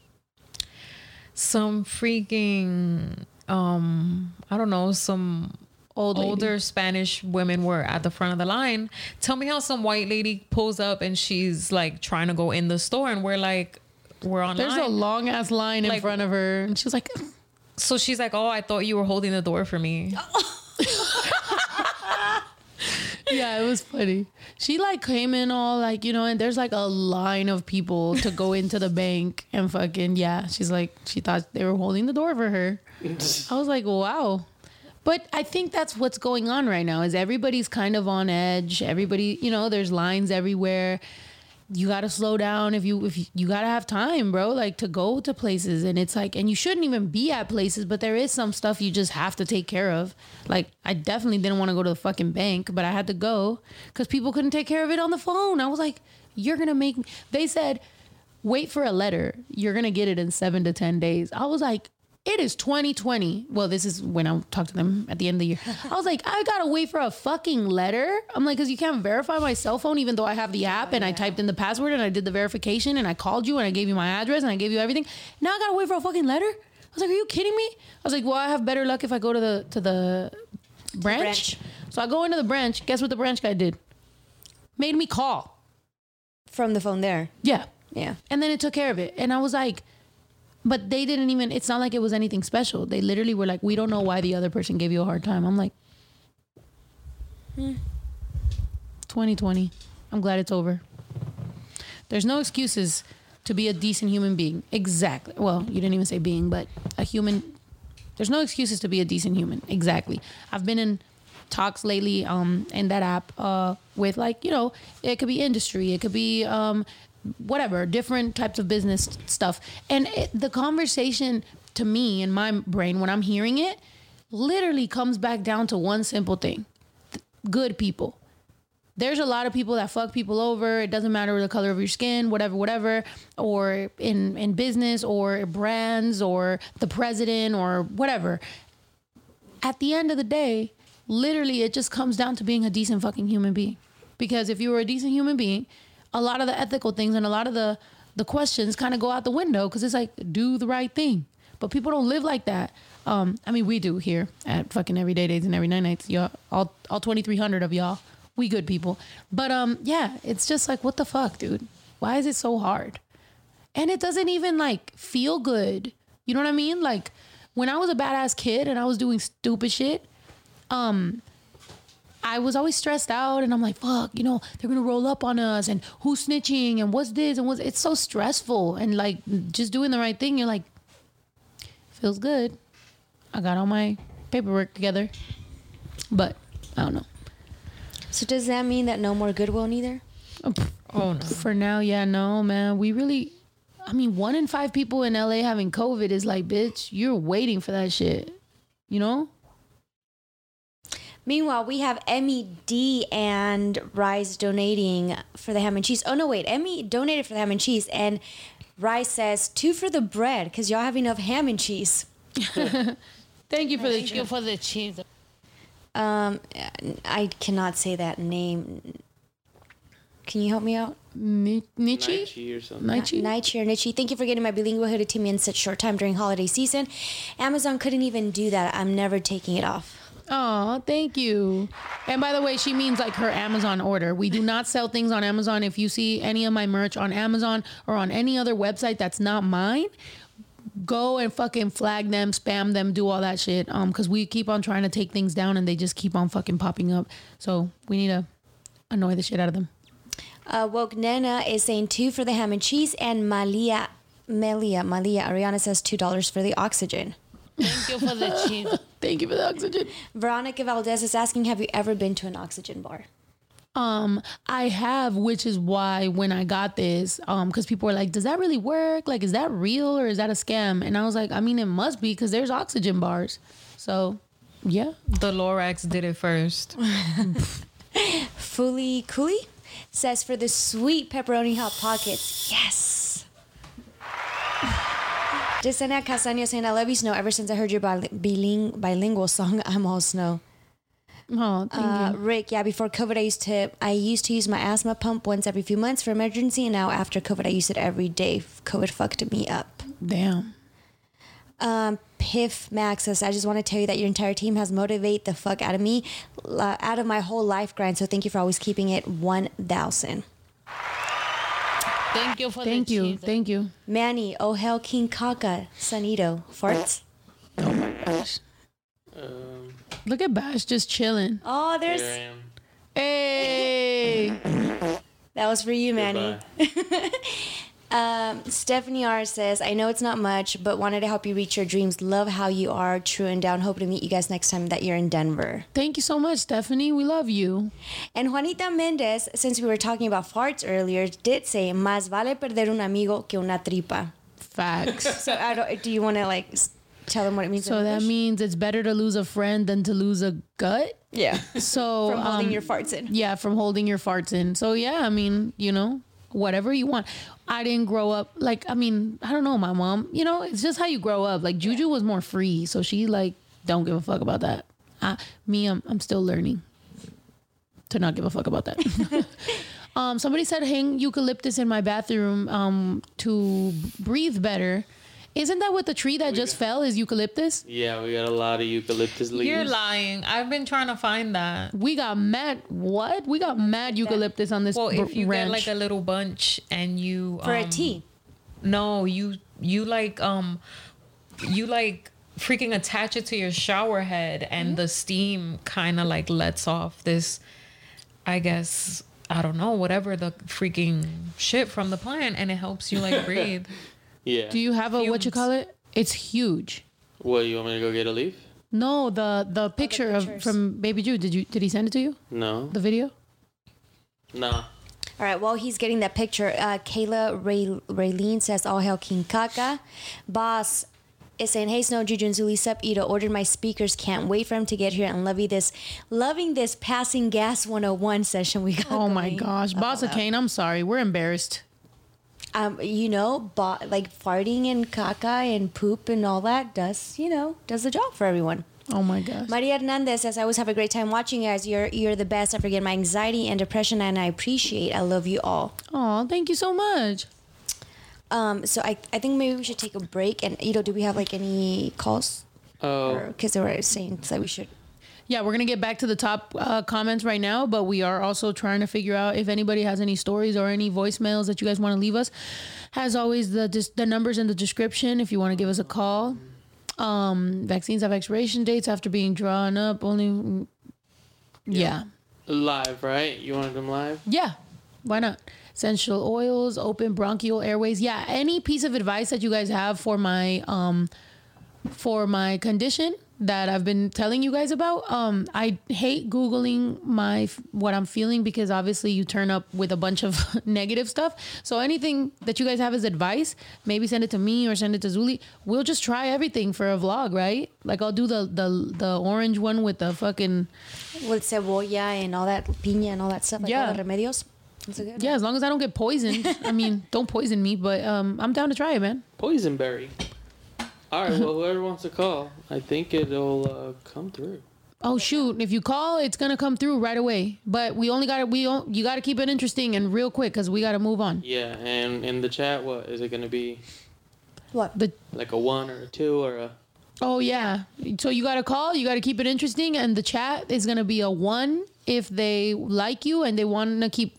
Some freaking um I don't know, some Old older Spanish women were at the front of the line. Tell me how some white lady pulls up and she's like trying to go in the store and we're like we're on There's a long ass line in Like- front of her. And she's like, So she's like, "Oh, I thought you were holding the door for me." Yeah, it was funny. She like came in all like, you know, and there's like a line of people to go into the bank and fucking yeah. She's like she thought they were holding the door for her. I was like, wow. But I think that's what's going on right now is everybody's kind of on edge. Everybody, you know, there's lines everywhere. You got to slow down if you if you, you got to have time, bro, like to go to places and it's like and you shouldn't even be at places, but there is some stuff you just have to take care of. Like I definitely didn't want to go to the fucking bank, but I had to go cuz people couldn't take care of it on the phone. I was like, you're to make me They said wait for a letter. You're to get it in 7 to 10 days. I was like it is 2020. Well, this is when I talked to them at the end of the year. I was like, I gotta wait for a fucking letter. I'm like, because you can't verify my cell phone, even though I have the app and I typed in the password and I did the verification and I called you and I gave you my address and I gave you everything. Now I gotta wait for a fucking letter. I was like, are you kidding me? I was like, well, I have better luck if I go to the to the branch. branch. So I go into the branch. Guess what the branch guy did? Made me call. From the phone there. Yeah. Yeah. And then it took care of it. And I was like, but they didn't even, it's not like it was anything special. They literally were like, we don't know why the other person gave you a hard time. I'm like, hmm. 2020. I'm glad it's over. There's no excuses to be a decent human being. Exactly. Well, you didn't even say being, but a human. There's no excuses to be a decent human. Exactly. I've been in talks lately um in that app uh with like you know it could be industry it could be um whatever different types of business stuff and it, the conversation to me in my brain when i'm hearing it literally comes back down to one simple thing Th- good people there's a lot of people that fuck people over. It doesn't matter the color of your skin, whatever, whatever, or in in business or brands or the president or whatever. At the end of the day, literally it just comes down to being a decent fucking human being. Because if you were a decent human being, a lot of the ethical things and a lot of the the questions kind of go out the window because it's like do the right thing. But people don't live like that. Um, I mean, we do here at fucking everyday days and every night nights. Y'all, all all twenty three hundred of y'all we good people. But um, yeah, it's just like what the fuck, dude? Why is it so hard? And it doesn't even like feel good. You know what I mean? Like when I was a badass kid and I was doing stupid shit, um, I was always stressed out and I'm like, fuck, you know, they're gonna roll up on us and who's snitching and what's this and what's it's so stressful and like just doing the right thing, you're like, feels good. I got all my paperwork together. But I don't know. So does that mean that no more Goodwill neither? Oh, oh no. For now, yeah, no, man. We really, I mean, one in five people in LA having COVID is like, bitch, you're waiting for that shit. You know? Meanwhile, we have Emmy D and Rise donating for the ham and cheese. Oh no, wait, Emmy donated for the ham and cheese, and Rise says two for the bread because y'all have enough ham and cheese. Thank you for the Thank you for the cheese. Um, I cannot say that name. Can you help me out? Ni- Nietzsche? Naichi or something. Nietzsche? Nietzsche or Nietzsche. Thank you for getting my bilingual hoodie to me in such short time during holiday season. Amazon couldn't even do that. I'm never taking it off. Oh, thank you. And by the way, she means like her Amazon order. We do not sell things on Amazon. If you see any of my merch on Amazon or on any other website that's not mine, go and fucking flag them, spam them, do all that shit. Um, because we keep on trying to take things down and they just keep on fucking popping up. So we need to annoy the shit out of them. Uh, Woke Nana is saying two for the ham and cheese, and Malia, Melia, Malia, Ariana says two dollars for the oxygen. Thank you for the cheese. Thank you for the oxygen. Veronica Valdez is asking, have you ever been to an oxygen bar? Um, I have, which is why when I got this, um, because people were like, "Does that really work? Like, is that real or is that a scam?" And I was like, "I mean, it must be because there's oxygen bars." So, yeah, The Lorax did it first. Fully Cooley says for the sweet pepperoni hot pockets. Yes. Desenia Castaño saying, I love you, Snow. Ever since I heard your biling- bilingual song, I'm all snow. oh, thank Uh, you. Rick, yeah, before COVID, I used to I used to use my asthma pump once every few months for emergency, and now after COVID, I use it every day. COVID fucked me up. Damn. Um, Piff Max says, I just want to tell you that your entire team has motivated the fuck out of me, uh, out of my whole life grind. So thank you for always keeping it 1,000. Thank you for Thank the you. cheese. Thank you. Manny, oh hell, King Kaka, Sanito, farts. Oh my gosh. Um, Look at Bash just chilling. Oh, here I there's am. Hey. that was for you, Manny. Goodbye. Um, Stephanie R says, I know it's not much, but wanted to help you reach your dreams. Love how you are, true and down. Hope to meet you guys next time that you're in Denver. Thank you so much, Stephanie. We love you. And Juanita Mendez, since we were talking about farts earlier, did say, Más vale perder un amigo que una tripa. Facts. So I don't, do you want to like tell them what it means? so in that means it's better to lose a friend than to lose a gut. yeah, So from holding um, your farts in. Yeah, from holding your farts in. So yeah, I mean, you know, whatever you want. I didn't grow up like I mean, I don't know, my mom, you know, it's just how you grow up. Like Juju was more free, so she like don't give a fuck about that. I, me, I'm I'm still learning to not give a fuck about that. um, somebody said hang eucalyptus in my bathroom um, to breathe better. Isn't that what the tree that just fell is eucalyptus? Yeah, we got a lot of eucalyptus leaves. You're lying. I've been trying to find that. We got mad. What? We got mad eucalyptus on this Well, r- if you ranch. get like a little bunch and you For a um, tea. No, you you like um you like freaking attach it to your shower head and the steam kind of like lets off this I guess I don't know whatever the freaking shit from the plant and it helps you like breathe. Yeah. Do you have a what you call it? It's huge. What you want me to go get a leaf? No, the the picture of pictures. from Baby Drew. Did you did he send it to you? No. The video? Nah. All right, while he's getting that picture, uh, Kayla Ray- Raylene says, All hail King Kaka. Boss is saying, Hey, Snow, Juju, and Zuli, sup, Ida, ordered my speakers. Can't wait for him to get here and loving this, loving this passing gas 101 session we got. Oh my going. gosh, Boss of Kane. I'm sorry. We're embarrassed. Um, you know, bo- like farting and caca and poop and all that does, you know, does the job for everyone. Oh my gosh. Maria Hernandez says, I always have a great time watching you guys. You're, you're the best. I forget my anxiety and depression, and I appreciate. I love you all. Oh, thank you so much. Um, so I, I think maybe we should take a break. And you know, do we have like any calls? Oh, Because they were saying that we should. Yeah, we're gonna get back to the top uh, comments right now, but we are also trying to figure out if anybody has any stories or any voicemails that you guys want to leave us. As always, the dis- the numbers in the description if you want to give us a call. Um, vaccines have expiration dates after being drawn up. Only, yeah, live, right? You wanted them live? yeah, why not? Essential oils, open bronchial airways. Yeah, any piece of advice that you guys have for my um for my condition that I've been telling you guys about. Um, I hate googling my what I'm feeling because obviously you turn up with a bunch of negative stuff. So anything that you guys have as advice, maybe send it to me or send it to Zuli. We'll just try everything for a vlog, right? Like I'll do the the the orange one with the fucking With cebolla and all that, piña and all that stuff. Like Yeah. all the remedios. Good yeah. As long as I don't get poisoned. I mean, don't poison me, but um, I'm down to try it, man. Poisonberry. All right. Well, whoever wants to call, I think it'll uh, come through. Oh shoot! If you call, it's gonna come through right away. But we only got to we don't, you got to keep it interesting and real quick because we got to move on. Yeah, and in the chat, what is it going to be? What? The Like a one or a two or a? oh yeah, so you got to call. You got to keep it interesting, and the chat is gonna be a one if they like you and they want to keep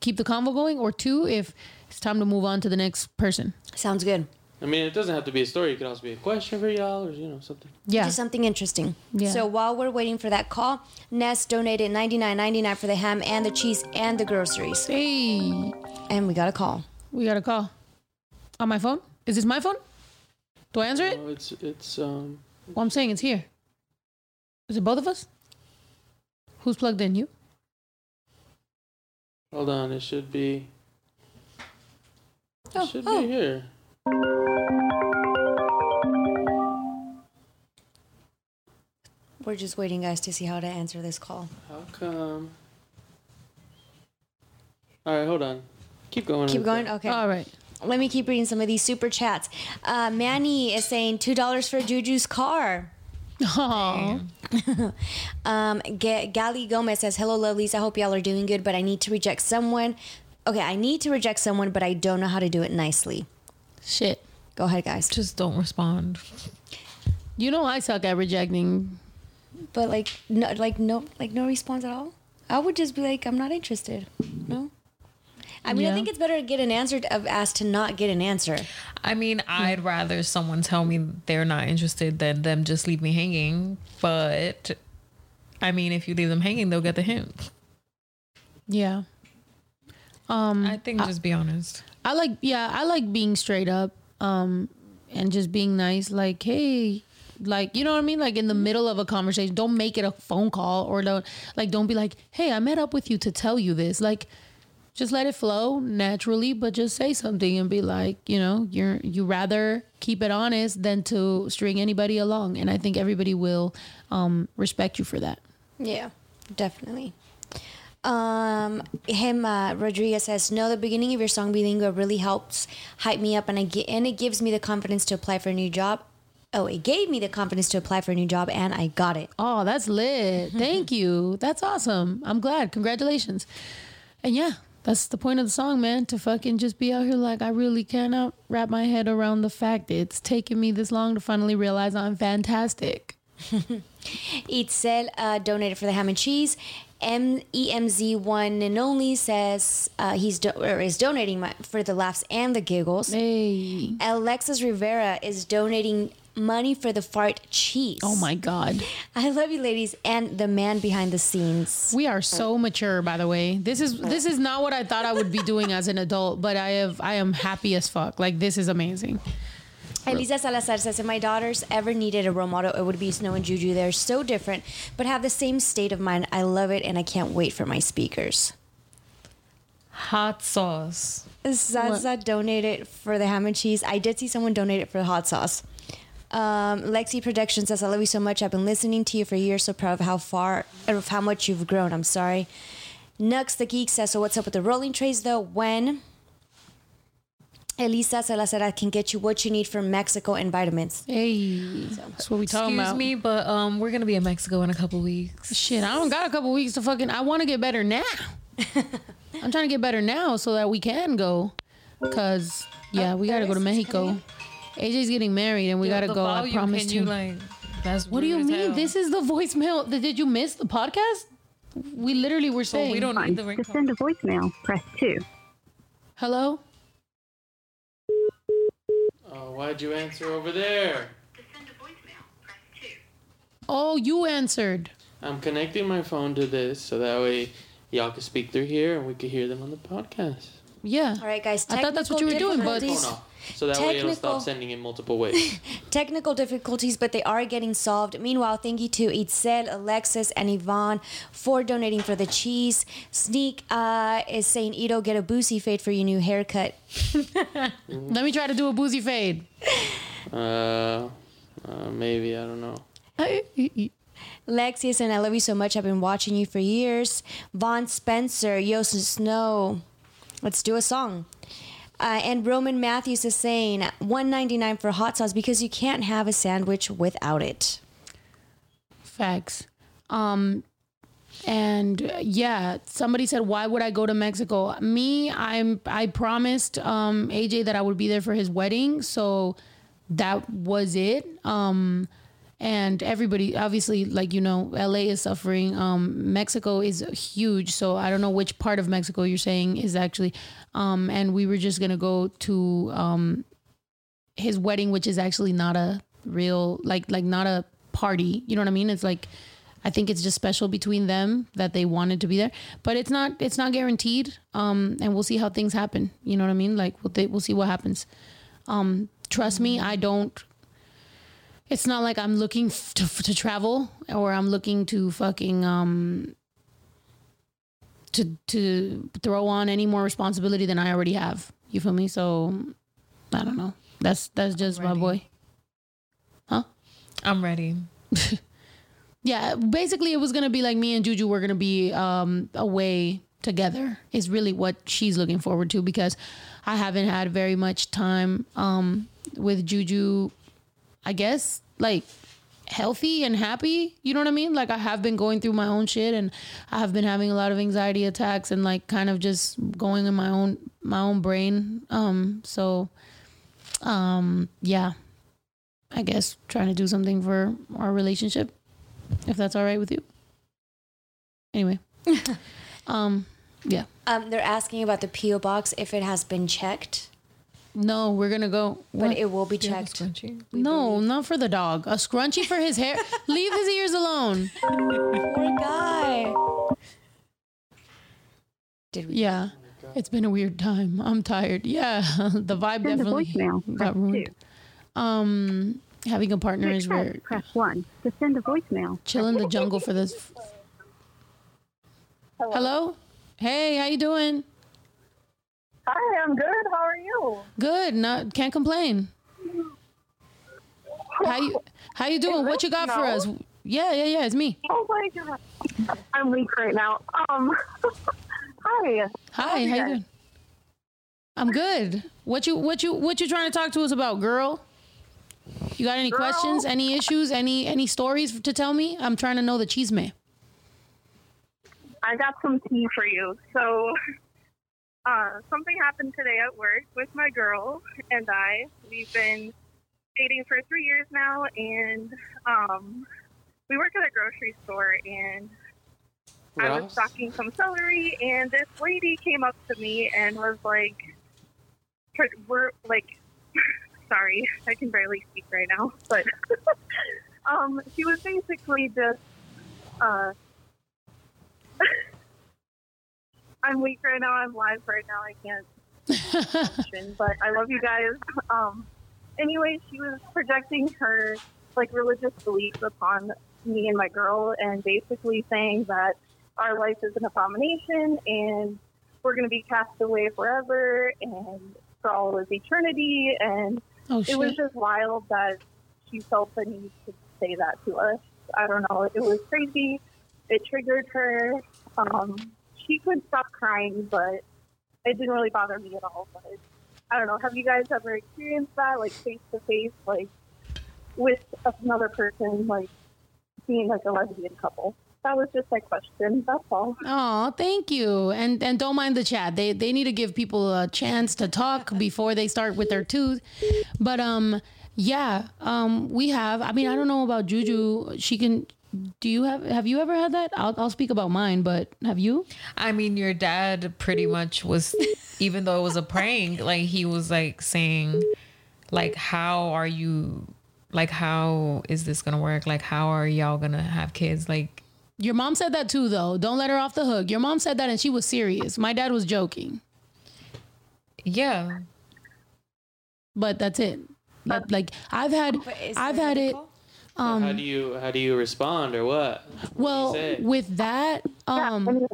keep the convo going, or two if it's time to move on to the next person. Sounds good. I mean, it doesn't have to be a story. It could also be a question for y'all, or you know something. Yeah, Just something interesting. Yeah. So while we're waiting for that call, Ness donated ninety nine ninety nine for the ham and the cheese and the groceries. hey, And we got a call. we got a call on my phone. Is this my phone? Do I answer it? Oh, it's it's um. Well, I'm saying it's here. Is it both of us? Who's plugged in? You? Hold on, it should be. It Oh, should oh. be here. We're just waiting, guys, to see how to answer this call. How come? All right, hold on. Keep going. Keep going. Okay. All right. Let me keep reading some of these super chats. Uh, Manny is saying two dollars for Juju's car. Aw. Um, G- Gali Gomez says, "Hello, lovelies. I hope y'all are doing good, but I need to reject someone. Okay, I need to reject someone, but I don't know how to do it nicely. Shit. Go ahead, guys. Just don't respond. You know I suck at rejecting. But like, no, like no, like no response at all. I would just be like, I'm not interested. No. I mean, I think it's better to get an answer of as to not get an answer. I mean, I'd rather someone tell me they're not interested than them just leave me hanging. But I mean, if you leave them hanging, they'll get the hint. Yeah. Um I think just be honest. I like yeah, I like being straight up um and just being nice. Like hey like you know what I mean? Like in the middle of a conversation don't make it a phone call or don't like don't be like hey I met up with you to tell you this. Like just let it flow naturally but just say something and be like you know you're you rather keep it honest than to string anybody along. And I think everybody will um respect you for that. Yeah, definitely. Um, him uh, Rodriguez says, "No, the beginning of your song Bilingual really helps hype me up, and I get and it gives me the confidence to apply for a new job. Oh, it gave me the confidence to apply for a new job, and I got it. Oh, that's lit. Thank you. That's awesome. I'm glad. Congratulations. And yeah, That's the point of the song, man. To fucking just be out here like I really cannot wrap my head around the fact it's taken me this long to finally realize I'm fantastic. Itzel uh, donated for the ham and cheese. M EMZ one and only says uh, he's do- or is donating my- for the laughs and the giggles. Hey. Alexis Rivera is donating money for the fart cheese. Oh my god. I love you, ladies, and the man behind the scenes. We are so mature, by the way. This is this is not what I thought I would be doing as an adult, but I have I am happy as fuck. Like this is amazing. Elisa Salazar says, if my daughters ever needed a role model, it would be Snow and Juju. They're so different, but have the same state of mind. I love it, and I can't wait for my speakers. Hot sauce. Zaza donated for the ham and cheese. I did see someone donate it for the hot sauce. Um, Lexi Productions says, I love you so much. I've been listening to you for years. So proud of how far, of how much you've grown. I'm sorry. Nux the Geek says, so what's up with the rolling trays though? When Elisa Salazar can get you what you need from Mexico and vitamins. Hey, that's what we talking Excuse about. me, but um, we're gonna be in Mexico in a couple weeks. Shit, I don't got a couple weeks to fucking. I want to get better now. I'm trying to get better now so that we can go. Cause yeah, we got to go to Mexico. AJ's getting married and we got to go. I volume, promised you him. like? That's what do you mean? hell. This is the voicemail. Did you miss the podcast? We literally were So saying. we don't Fine. need the To ringtone. send a voicemail, press 2. Hello. Oh, why'd you answer over there? Oh, you answered. I'm connecting my phone to this so that way y'all can speak through here and we can hear them on the podcast. Yeah. All right, guys. I thought that's what you were doing, but- Oh no. So that way it'll Technical- stop sending in multiple ways. Technical difficulties, but they are getting solved. Meanwhile, thank you to Itzel, Alexis, and Yvonne for donating for the cheese. Sneak uh, is saying, Ito, get a Boosie fade for your new haircut. Let me try to do a Boosie fade. uh, uh, maybe I don't know. Lexius, and I love you so much. I've been watching you for years. Vaughn Spencer, Yosin Snow. Let's do a song. Uh, and Roman Matthews is saying 199 for hot sauce because you can't have a sandwich without it. Facts. Um, and yeah, somebody said, "Why would I go to Mexico?" Me, I'm. I promised um, AJ that I would be there for his wedding, so that was it. Um, and everybody, obviously, like you know, LA is suffering. Um, Mexico is huge, so I don't know which part of Mexico you're saying is actually. Um, and we were just gonna go to um, his wedding, which is actually not a real like like not a party. You know what I mean? It's like I think it's just special between them that they wanted to be there, but it's not it's not guaranteed. Um, and we'll see how things happen. You know what I mean? Like we'll th- we'll see what happens. Um, trust me, I don't. It's not like I'm looking f- to to travel or I'm looking to fucking um to to throw on any more responsibility than I already have. You feel me? So I don't know. That's that's just my boy. Huh? I'm ready. Yeah, basically it was gonna be like me and Juju were gonna be um away together is really what she's looking forward to because I haven't had very much time um with Juju I guess like healthy and happy, you know what I mean? Like I have been going through my own shit and I have been having a lot of anxiety attacks and like kind of just going in my own my own brain. Um so um yeah. I guess trying to do something for our relationship if that's all right with you. Anyway. um yeah. Um, they're asking about the PO box if it has been checked, No, we're going to go but what? it will be Do you checked. scrunchie? No, not for the dog. A scrunchie for his hair. Leave his ears alone. Poor guy. Did we? Yeah. It's been a weird time. I'm tired. Yeah. the vibe Send definitely voicemail, got ruined. 2. Um having a partner is Press, rare. press 1. To send a voicemail, Chill in the jungle for this. Hello? Hey, how you doing? Hi, I'm good. How are you? Good. Not can't complain. How you how you doing? What you got for us? Yeah, yeah, yeah. It's me. Oh my god. I'm weak right now. Um Hi. Hi, you how you doing? I'm good. What you what you what you trying to talk to us about, girl? You got any Girl? questions, any issues, any any stories to tell me? I'm trying to know the cheese man. I got some tea for you. So Uh, something happened today at work with my girl and I. We've been dating for three years now, and um, we work at a grocery store. And I was Ross? stocking some celery, and this lady came up to me and was like, "We're like, sorry, I can barely speak right now, but um, she was basically just." Uh, I'm weak right now. I'm live right now. I can't function, but I love you guys. Um, anyway, she was projecting her like religious beliefs upon me and my girl, and basically saying that our life is an abomination and we're going to be cast away forever and for all of eternity. And Oh it was just wild that she felt the need to say that to us. I don't know. It was crazy. It triggered her. Um, she could stop crying, but it didn't really bother me at all. But I don't know. Have you guys ever experienced that, like face to face, like with another person, like being like a lesbian couple? That was just my question. That's all. Oh, thank you. And and don't mind the chat. They they need to give people a chance to talk before they start with their tooth. But um yeah, um we have I mean, I don't know about Juju. She can do you have have you ever had that? I'll I'll speak about mine, but have you? I mean, your dad pretty much was, even though it was a prank, like he was like saying, like, how are you, like, how is this gonna work? Like, how are y'all gonna have kids? Like, Your mom said that too though. Don't let her off the hook. Your mom said that and she was serious. My dad was joking. yeah, But that's it. That, like I've had I've there had it medical? how do you how do you respond or what? well say? with that um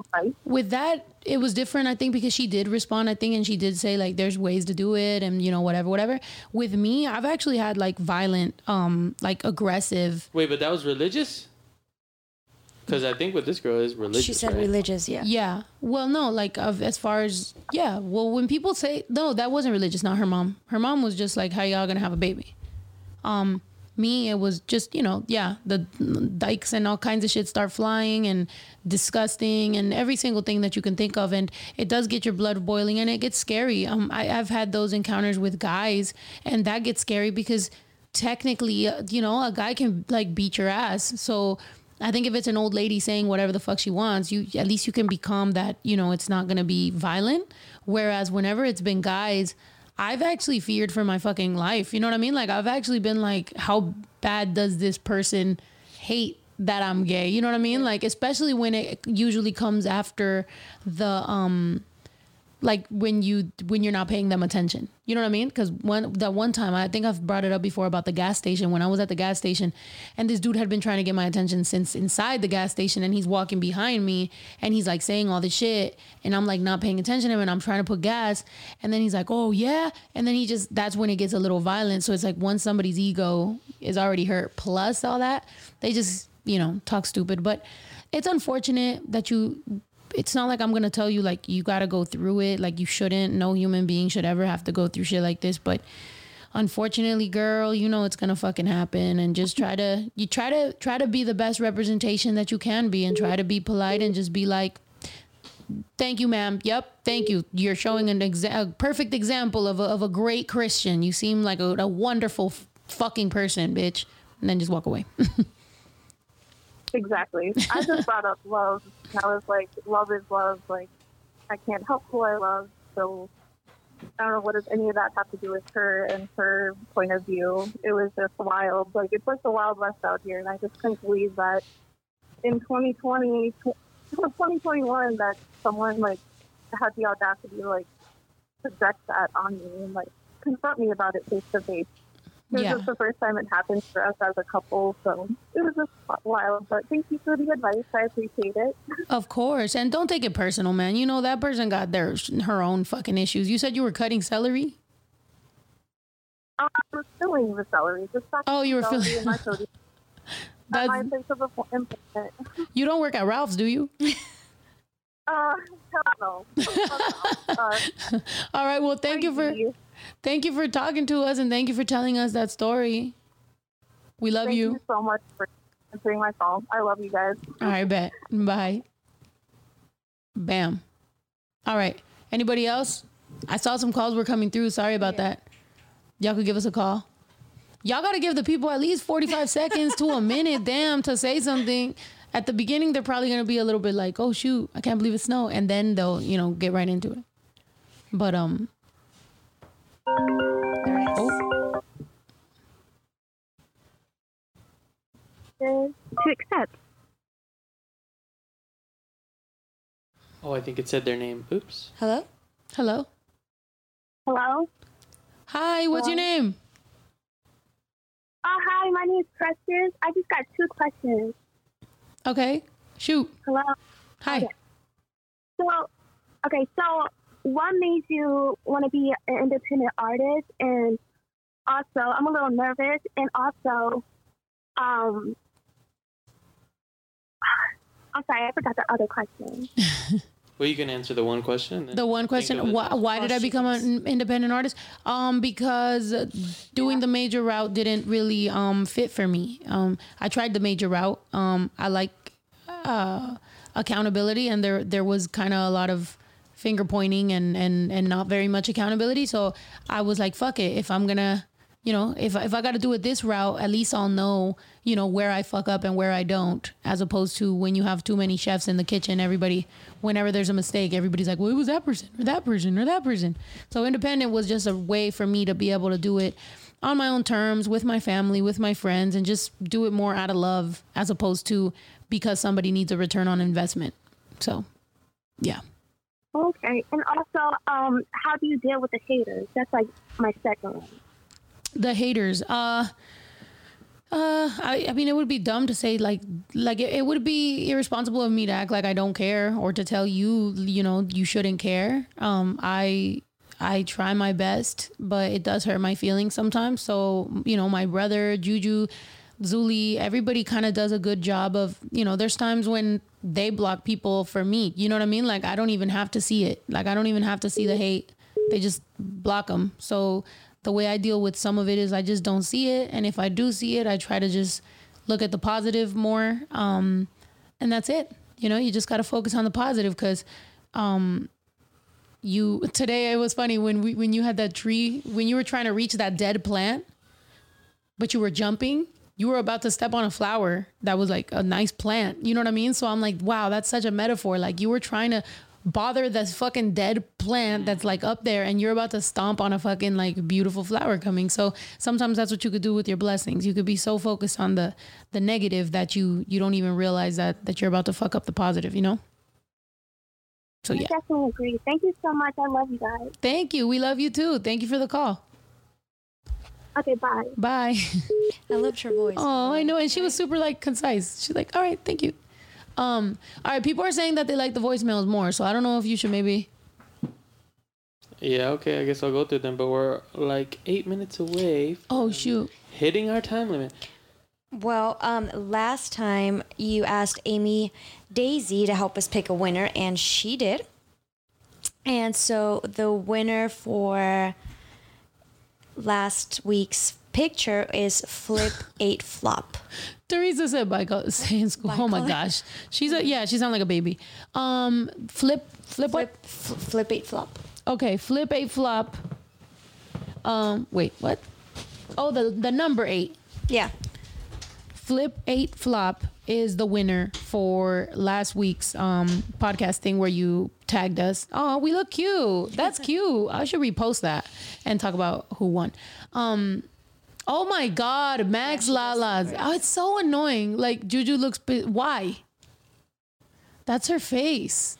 with that it was different i think because she did respond i think and she did say like there's ways to do it and you know whatever whatever with me i've actually had like violent um like aggressive Wait, but that was religious? Because I think what this girl is religious. She said right? religious, yeah. yeah well no like of as far as yeah well when people say no that wasn't religious not her mom her mom was just like how y'all gonna have a baby um me it was just you know yeah the dykes and all kinds of shit start flying and disgusting and every single thing that you can think of. And it does get your blood boiling and it gets scary. Um I, i've had those encounters with guys and that gets scary because technically uh, you know a guy can like beat your ass. So I think if it's an old lady saying whatever the fuck she wants, you at least you can be calm that you know it's not gonna be violent. Whereas whenever it's been guys, I've actually feared for my fucking life. You know what I mean? Like I've actually been like, how bad does this person hate that I'm gay? You know what I mean? Like especially when it usually comes after the um like when you when you're not paying them attention. You know what I mean? Because one that one time I think I've brought it up before about the gas station when I was at the gas station, and this dude had been trying to get my attention since inside the gas station, and he's walking behind me, and he's like saying all this shit, and I'm like not paying attention to him, and I'm trying to put gas, and then he's like, oh yeah, and then he just that's when it gets a little violent. So it's like once somebody's ego is already hurt, plus all that, they just you know talk stupid, but. It's unfortunate that you it's not like I'm gonna tell you like you gotta go through it. Like you shouldn't. No human being should ever have to go through shit like this. But unfortunately, girl, you know it's gonna fucking happen. And just try to you try to try to be the best representation that you can be, and try to be polite and just be like. Thank you, ma'am. Yep, thank you. You're showing an exa- a perfect example of a, of a great Christian. You seem like a, a wonderful f- fucking person, bitch. And then just walk away. Exactly. I just brought up love. I was like, love is love. Like, I can't help who I love. So, I don't know what does any of that have to do with her and her point of view. It was just wild. Like, it's like the Wild West out here. And I just couldn't believe that in 2020, 2021, that someone, like, had the audacity to, like, project that on me and, like, confront me about it face to face. Was Yeah. the first time it happened for us as a couple, so it was just wild. But thank you for the advice. I appreciate it. Of course, and don't take it personal, man. You know that person got their her own fucking issues. You said you were cutting celery. Um, I was filling the celery. Just Oh, you were filling- in my sodium. At That's, my place of employment. you don't work at Ralph's, do you? Uh, no. Uh, All right. Well, thank you for. Thank you for talking to us, and thank you for telling us that story. We love Thank you. you so much for answering my call. I love you guys. All right, bet. Bye. Bam. All right. Anybody else? I saw some calls were coming through. Sorry about that. Y'all could give us a call. Y'all got to give the people at least 45 seconds to a minute, damn, to say something. At the beginning, they're probably going to be a little bit like, oh, shoot, I can't believe it's snow. And then they'll, you know, get right into it. But, um, oh, To accept. Oh, I think it said their name. Oops. Hello? hello. Hello? Hi, what's your name? Oh, hi, my name is Precious. I just got two questions. Okay, shoot. Hello? Hi. Okay. So, okay, so what made you want to be an independent artist? And also, I'm a little nervous. And also, um, I'm sorry, I forgot the other question. Well, you can answer the one question. The one question. Why, why did I become an independent artist? Um, because uh, doing the major route didn't really um fit for me. Um, I tried the major route. Um, I like uh, accountability, and there there was kind of a lot of finger pointing and and and not very much accountability. So I was like, fuck it. If I'm gonna, you know, if if I got to do it this route, at least I'll know, you know, where I fuck up and where I don't. As opposed to when you have too many chefs in the kitchen, everybody, whenever there's a mistake, everybody's like, well, it was that person or that person or that person. So independent was just a way for me to be able to do it on my own terms with my family, with my friends, and just do it more out of love as opposed to because somebody needs a return on investment. So, yeah. Okay, and also, um, how do you deal with the haters? That's like my second one. the haters uh uh I, I mean it would be dumb to say like like it, it would be irresponsible of me to act like i don't care or to tell you you know you shouldn't care um i i try my best but it does hurt my feelings sometimes so you know my brother juju Zuli, everybody kind of does a good job of, you know, there's times when they block people for me. You know what I mean? Like I don't even have to see it. Like I don't even have to see the hate. They just block them. So the way I deal with some of it is I just don't see it, and if I do see it, I try to just look at the positive more. Um, and that's it. You know, you just got to focus on the positive because um, you today it was funny when we when you had that tree when you were trying to reach that dead plant, but you were jumping. You were about to step on a flower that was like a nice plant. You know what I mean? So I'm like, wow, that's such a metaphor. Like you were trying to bother this fucking dead plant that's like up there and you're about to stomp on a fucking like beautiful flower coming. So sometimes that's what you could do with your blessings. You could be so focused on the the negative that you you don't even realize that that you're about to fuck up the positive, you know? So I yeah. definitely agree. Thank you so much. I love you guys. Thank you. We love you too. Thank you for the call. Okay, bye. Bye. I loved her voice. Oh, I know. And she was super like concise. She's like, all right, thank you. Um, all right, people are saying that they like the voicemails more, so I don't know if you should maybe Yeah, okay, I guess I'll go through them, but we're like eight minutes away Oh shoot. hitting our time limit. Well, um, last time you asked Amy Daisy to help us pick a winner, and she did. And so the winner for last week's picture is Flip 8 Flop. Teresa said by co- say in school. By oh my color. gosh. She's a yeah, she sounds like a baby. Um flip flip what? Flip, f- flip 8 Flop. Okay, flip eight flop. Um wait, what? Oh, the the number 8. Yeah. Flip 8 flop is the winner for last week's um podcast thing where you tagged us. Oh, we look cute. That's cute. I should repost that and talk about who won. Um Oh my God, Max Lala's. Oh, it's so annoying. Like Juju looks. pi- Why? That's her face.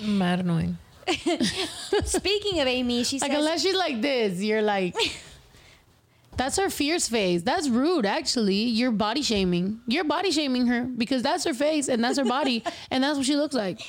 Mad annoying. Speaking of Amy, she Like says unless she's like this, you're like. That's her fierce face. That's rude, actually. You're body shaming. You're body shaming her because that's her face and that's her body and that's what she looks like.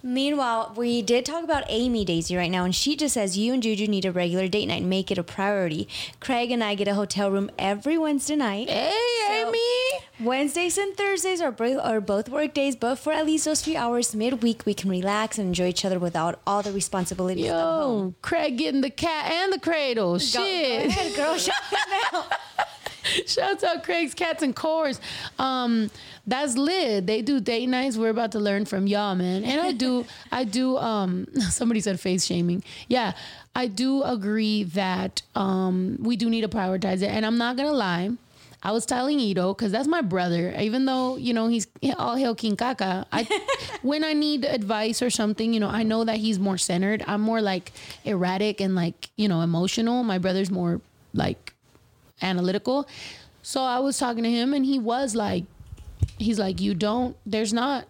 Meanwhile, we did talk about Amy Daisy right now, and she just says you and Juju need a regular date night. Make it a priority. Craig and I get a hotel room every Wednesday night. Hey, Amy. Wednesdays and Thursdays are, bro- are both work days, but for at least those few hours midweek, we can relax and enjoy each other without all the responsibilities of home. Yo, Craig getting the cat and the cradle. Go- Shit. Go ahead, girl. Shut now. Shouts out Craig's Cats and Cores. Um, that's lit. They do date nights. We're about to learn from y'all, man. And I do, I do. Um, somebody said face shaming. Yeah, I do agree that um, we do need to prioritize it. And I'm not gonna lie. I was telling Ito because that's my brother. Even though you know he's all hail King Kaka, I when I need advice or something, you know, I know that he's more centered. I'm more like erratic and like you know emotional. My brother's more like analytical. So I was talking to him and he was like, he's like, you don't, there's not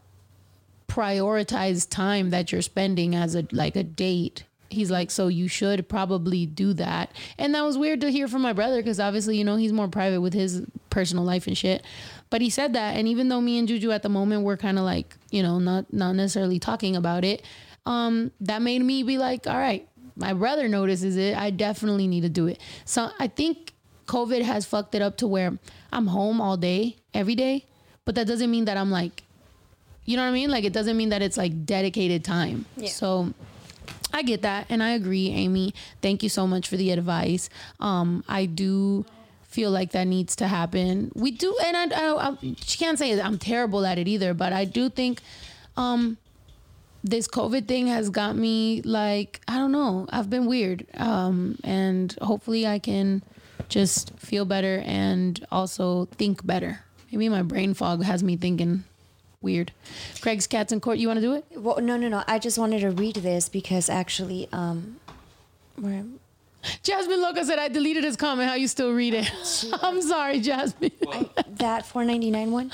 prioritized time that you're spending as a, like a date. He's like, so you should probably do that. And that was weird to hear from my brother because obviously, you know, he's more private with his personal life and shit. But he said that. And even though me and Juju at the moment we're kind of like, you know, not, not necessarily talking about it, um, that made me be like, all right, my brother notices it. I definitely need to do it. So I think COVID has fucked it up to where I'm home all day, every day, but that doesn't mean that I'm like, you know what I mean? Like it doesn't mean that it's like dedicated time. Yeah. So I get that and I agree, Amy. Thank you so much for the advice. Um, I do feel like that needs to happen. We do, and I, I, I she can't say I'm terrible at it either, but I do think um, this COVID thing has got me like I don't know. I've been weird, um, and hopefully I can just feel better and also think better. Maybe my brain fog has me thinking weird. Craig's cats in court. You want to do it? Well, no, no, no. I just wanted to read this because actually, um, where Jasmine Loca said I deleted his comment. How you still read it? I'm sorry, Jasmine. that 499 one.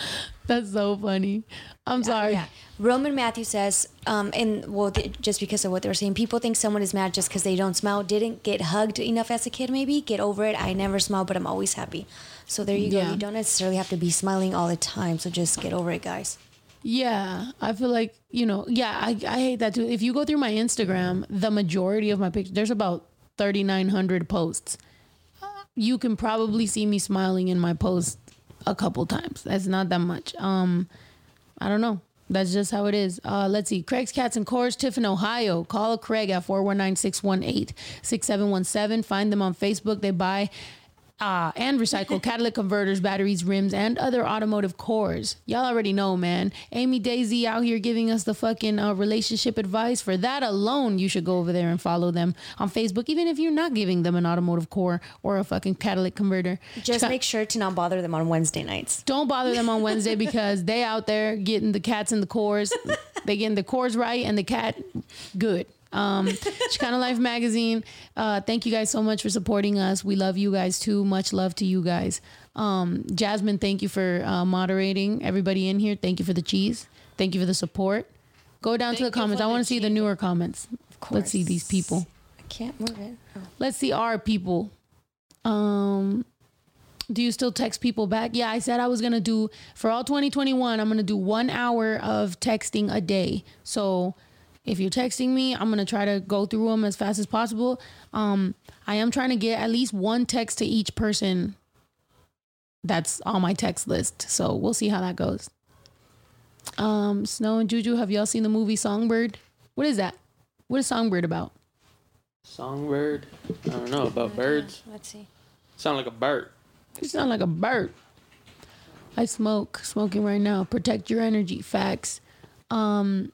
That's so funny. I'm sorry. Yeah. Roman Matthew says, um, and well, th- just because of what they were saying, people think someone is mad just because they don't smile, didn't get hugged enough as a kid, maybe. Get over it. I never smile, but I'm always happy. So there you go. Yeah. You don't necessarily have to be smiling all the time. So just get over it, guys. Yeah, I feel like you know. Yeah, I I hate that too. If you go through my Instagram, the majority of my pictures, there's about 3,900 posts. You can probably see me smiling in my post a couple times. That's not that much. Um, I don't know. That's just how it is. Uh, let's see. Craig's Cats and Cores, Tiffin, Ohio. Call Craig at 419-618-6717. Find them on Facebook. They buy uh, and recycle catalytic converters, batteries, rims, and other automotive cores. Y'all already know, man. Amy Daisy out here giving us the fucking uh, relationship advice. For that alone, you should go over there and follow them on Facebook, even if you're not giving them an automotive core or a fucking catalytic converter. Just make sure to not bother them on Wednesday nights. don't bother them on Wednesday because they out there getting the cats and the cores. they getting the cores right and the cat good. Um, Chicano Life Magazine. Uh, thank you guys so much for supporting us. We love you guys too. Much love to you guys. Um, Jasmine, thank you for uh, moderating everybody in here. Thank you for the cheese. Thank you for the support. Go down to the comments. I want to see the newer comments. Let's see these people. I can't move it. Oh. Let's see our people. Um, do you still text people back? Yeah, I said I was gonna do for all 2021. I'm gonna do one hour of texting a day. So if you're texting me, I'm gonna try to go through them as fast as possible. Um, I am trying to get at least one text to each person that's on my text list. So we'll see how that goes. Um, Snow and Juju, have y'all seen the movie Songbird? What is that? What is Songbird about? Songbird. I don't know about birds. Let's see. Sound like a bird. You sound like a bird. I smoke, smoking right now. Protect your energy. Facts. Um,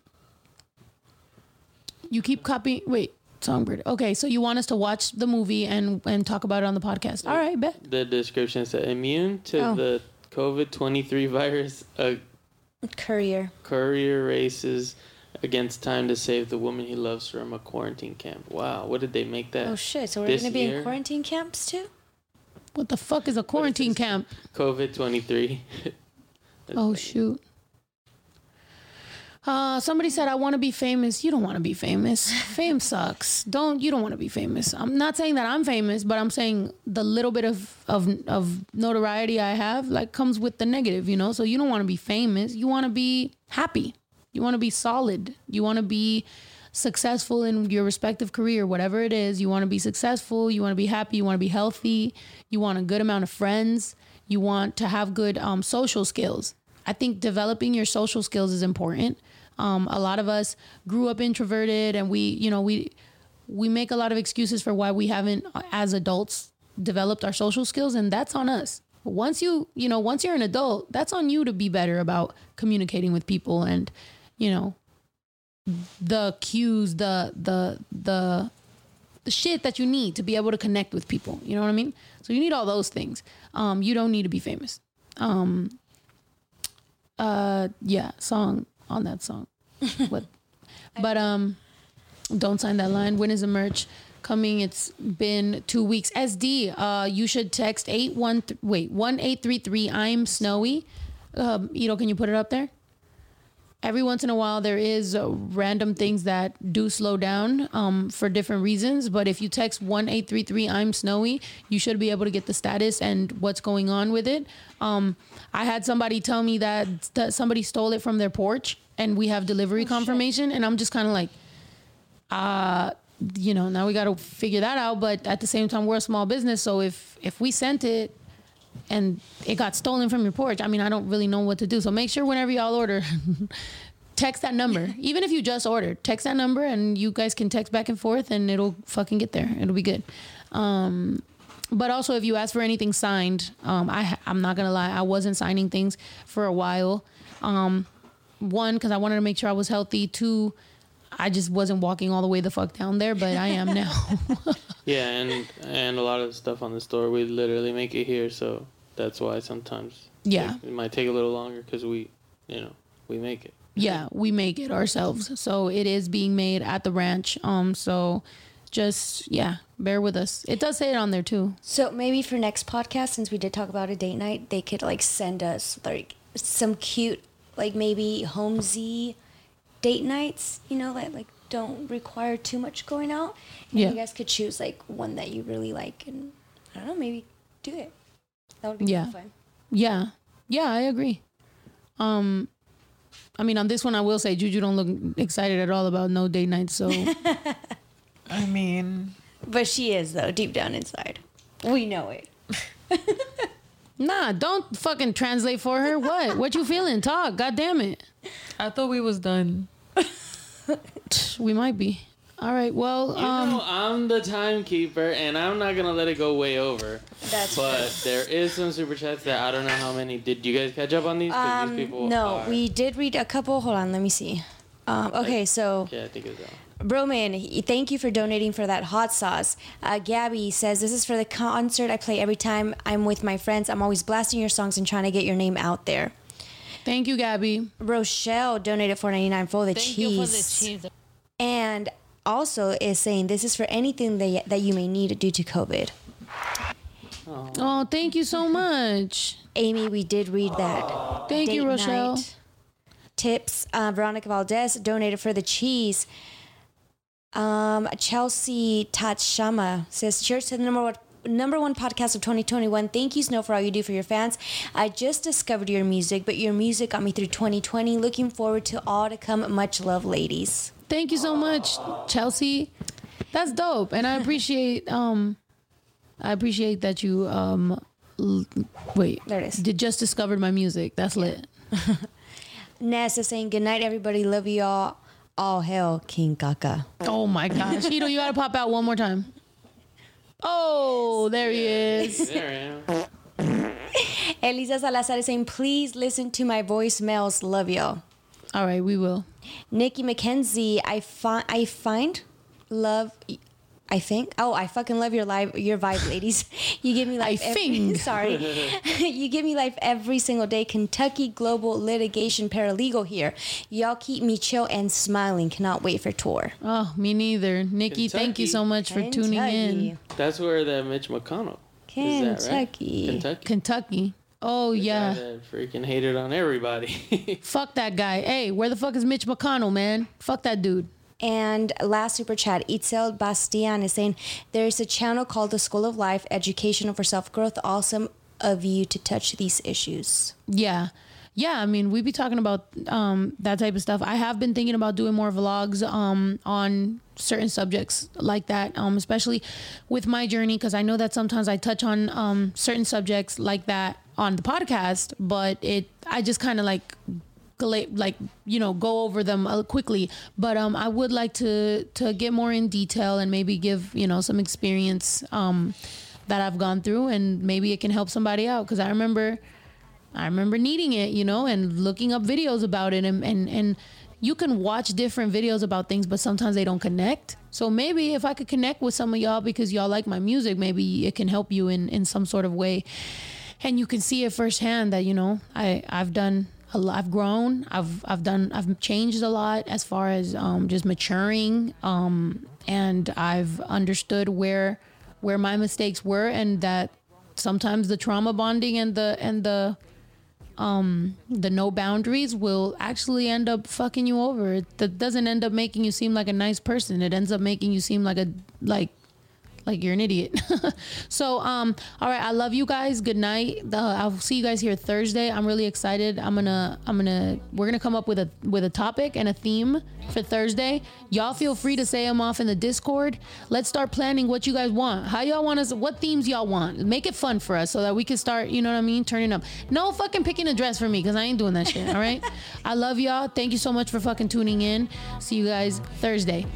you keep copying. Wait, Songbird. Okay, so you want us to watch the movie and and talk about it on the podcast? All right, bet. The description said immune to Oh. the COVID 23 virus. A Courier. courier races against time to save the woman he loves from a quarantine camp. Wow, what did they make that? Oh shit! So we're This gonna be year? in quarantine camps too. What the fuck is a quarantine this? camp? COVID 23. Oh shoot. Uh, somebody said I want to be famous. You don't want to be famous. Fame sucks. Don't you don't want to be famous. I'm not saying that I'm famous, but I'm saying the little bit of of of notoriety I have like comes with the negative, you know. So you don't want to be famous. You want to be happy. You want to be solid. You want to be successful in your respective career, whatever it is. You want to be successful. You want to be happy. You want to be healthy. You want a good amount of friends. You want to have good um, social skills. I think developing your social skills is important. Um, a lot of us grew up introverted, and we, you know, we we make a lot of excuses for why we haven't, uh, as adults, developed our social skills, and that's on us. Once you, you know, once you're an adult, that's on you to be better about communicating with people and, you know, the cues, the the the the shit that you need to be able to connect with people. You know what I mean? So you need all those things. Um, you don't need to be famous. Um, uh, yeah, song on that song. what? But um, don't sign that line. When is the merch coming? It's been two weeks. SD, uh, you should text eight one th- wait one eight three three. I'm snowy. Um, Ito, can you put it up there? Every once in a while there is uh, random things that do slow down um, for different reasons. But if you text 1833 i'm snowy you should be able to get the status and what's going on with it. Um, i had somebody tell me that, that somebody stole it from their porch and we have delivery confirmation. And i'm just kind of like uh you know now we got to figure that out. But at the same time we're a small business. So if if we sent it and it got stolen from your porch, I mean, I don't really know what to do. So make sure whenever y'all order, text that number. Even if you just ordered, text that number and you guys can text back and forth and it'll fucking get there. It'll be good. Um, but also if you ask for anything signed, um, I, I'm not gonna lie, I wasn't signing things for a while. Um, one, cause I wanted to make sure I was healthy. Two, I just wasn't walking all the way the fuck down there, but I am now. Yeah, and and a lot of stuff on the store we literally make it here, so that's why sometimes Yeah. it, it might take a little longer because we, you know, we make it. yeah, we make it ourselves. So it is being made at the ranch. Um, so just yeah, bear with us. It does say it on there too. So maybe for next podcast, since we did talk about a date night, they could like send us like some cute, like maybe homesy date nights. You know, that like don't require too much going out. And Yeah. you guys could choose like one that you really like, and I don't know, maybe do it. That would be Yeah. kinda fun. Yeah. Yeah, I agree. Um I mean on this one I will say Juju don't look excited at all about no date night, so I mean, But she is though, deep down inside. We know it. nah, don't fucking translate for her. What? What you feeling? Talk. God damn it. I thought we was done. We might be. All right. Well, You um know, I'm the timekeeper, and I'm not gonna let it go way over. That's But there is some super chats that I don't know how many. Did you guys catch up on these? 'Cause Um, these people no, are- we did read a couple. Hold on, let me see. Um, okay, so Yeah, I think it's that. Broman, thank you for donating for that hot sauce. Uh, Gabby says, This is for the concert I play every time I'm with my friends. I'm always blasting your songs and trying to get your name out there. Thank you, Gabby. Rochelle donated four ninety nine for the Thank cheese. you for the cheese. And also is saying, This is for anything that, that you may need due to COVID. Oh, thank you so much. Amy, we did read that. Thank you, Rochelle. night Tips. Uh, Veronica Valdez donated for the cheese. Um, Chelsea Tatshama says, Cheers to the number one. Number one podcast of 2021. Thank you, Snow, for all you do for your fans. I just discovered your music, but your music got me through 2020. Looking forward to all to come. Much love, ladies. Thank you so much, Chelsea. That's dope, and I appreciate um, I appreciate that you um, l- wait. There it is. Did just discovered my music. That's lit. Ness is saying, Good night, everybody. Love you all. All hell, King Kaka. Oh my gosh, Ito, you gotta pop out one more time. Oh, there he is. There I am. Elisa Salazar is saying, Please listen to my voicemails. Love y'all. All right, we will. Nikki McKenzie, I find I find love. I think. Oh, I fucking love your live, your vibe, ladies. You give me life. I every- think. sorry, you give me life every single day. Kentucky Global Litigation Paralegal here. Y'all keep me chill and smiling. Cannot wait for tour. Oh, me neither. Nikki, thank you so much for tuning in. That's where that Mitch McConnell. Is that right? Kentucky. Kentucky. Kentucky. Oh Guy yeah. That freaking hated on everybody. Fuck that guy. Hey, where the fuck is Mitch McConnell, man? Fuck that dude. And last super chat, Itzel Bastian is saying there is a channel called the School of Life, Educational for Self Growth. Awesome of you to touch these issues. Yeah. Yeah, I mean, we be talking about um, that type of stuff. I have been thinking about doing more vlogs um, on certain subjects like that, um, especially with my journey, because I know that sometimes I touch on um, certain subjects like that on the podcast, but it I just kind of like gla- like you know go over them uh, quickly but um i would like to to get more in detail and maybe give you know some experience um that I've gone through, and maybe it can help somebody out. Because I remember, I remember needing it, you know, and looking up videos about it, and and and you can watch different videos about things, but sometimes they don't connect. So maybe if I could connect with some of y'all because y'all like my music, maybe it can help you in in some sort of way, and you can see it firsthand that you know I I've done I've grown, I've I've done I've changed a lot as far as um, just maturing, um, and I've understood where where my mistakes were, and that sometimes the trauma bonding and the and the um the no boundaries will actually end up fucking you over. That doesn't end up making you seem like a nice person. It ends up making you seem like a like like you're an idiot. So um all right i love you guys. Good night. Uh, i'll see you guys here thursday. I'm really excited. I'm gonna i'm gonna we're gonna come up with a with a topic and a theme for thursday. Y'all feel free to say them off in the discord. Let's start planning what you guys want. How y'all want us what themes y'all want? Make it fun for us so that we can start you know what i mean turning up. No fucking picking a dress for me because i ain't doing that shit all right? I love y'all. Thank you so much for fucking tuning in. See you guys thursday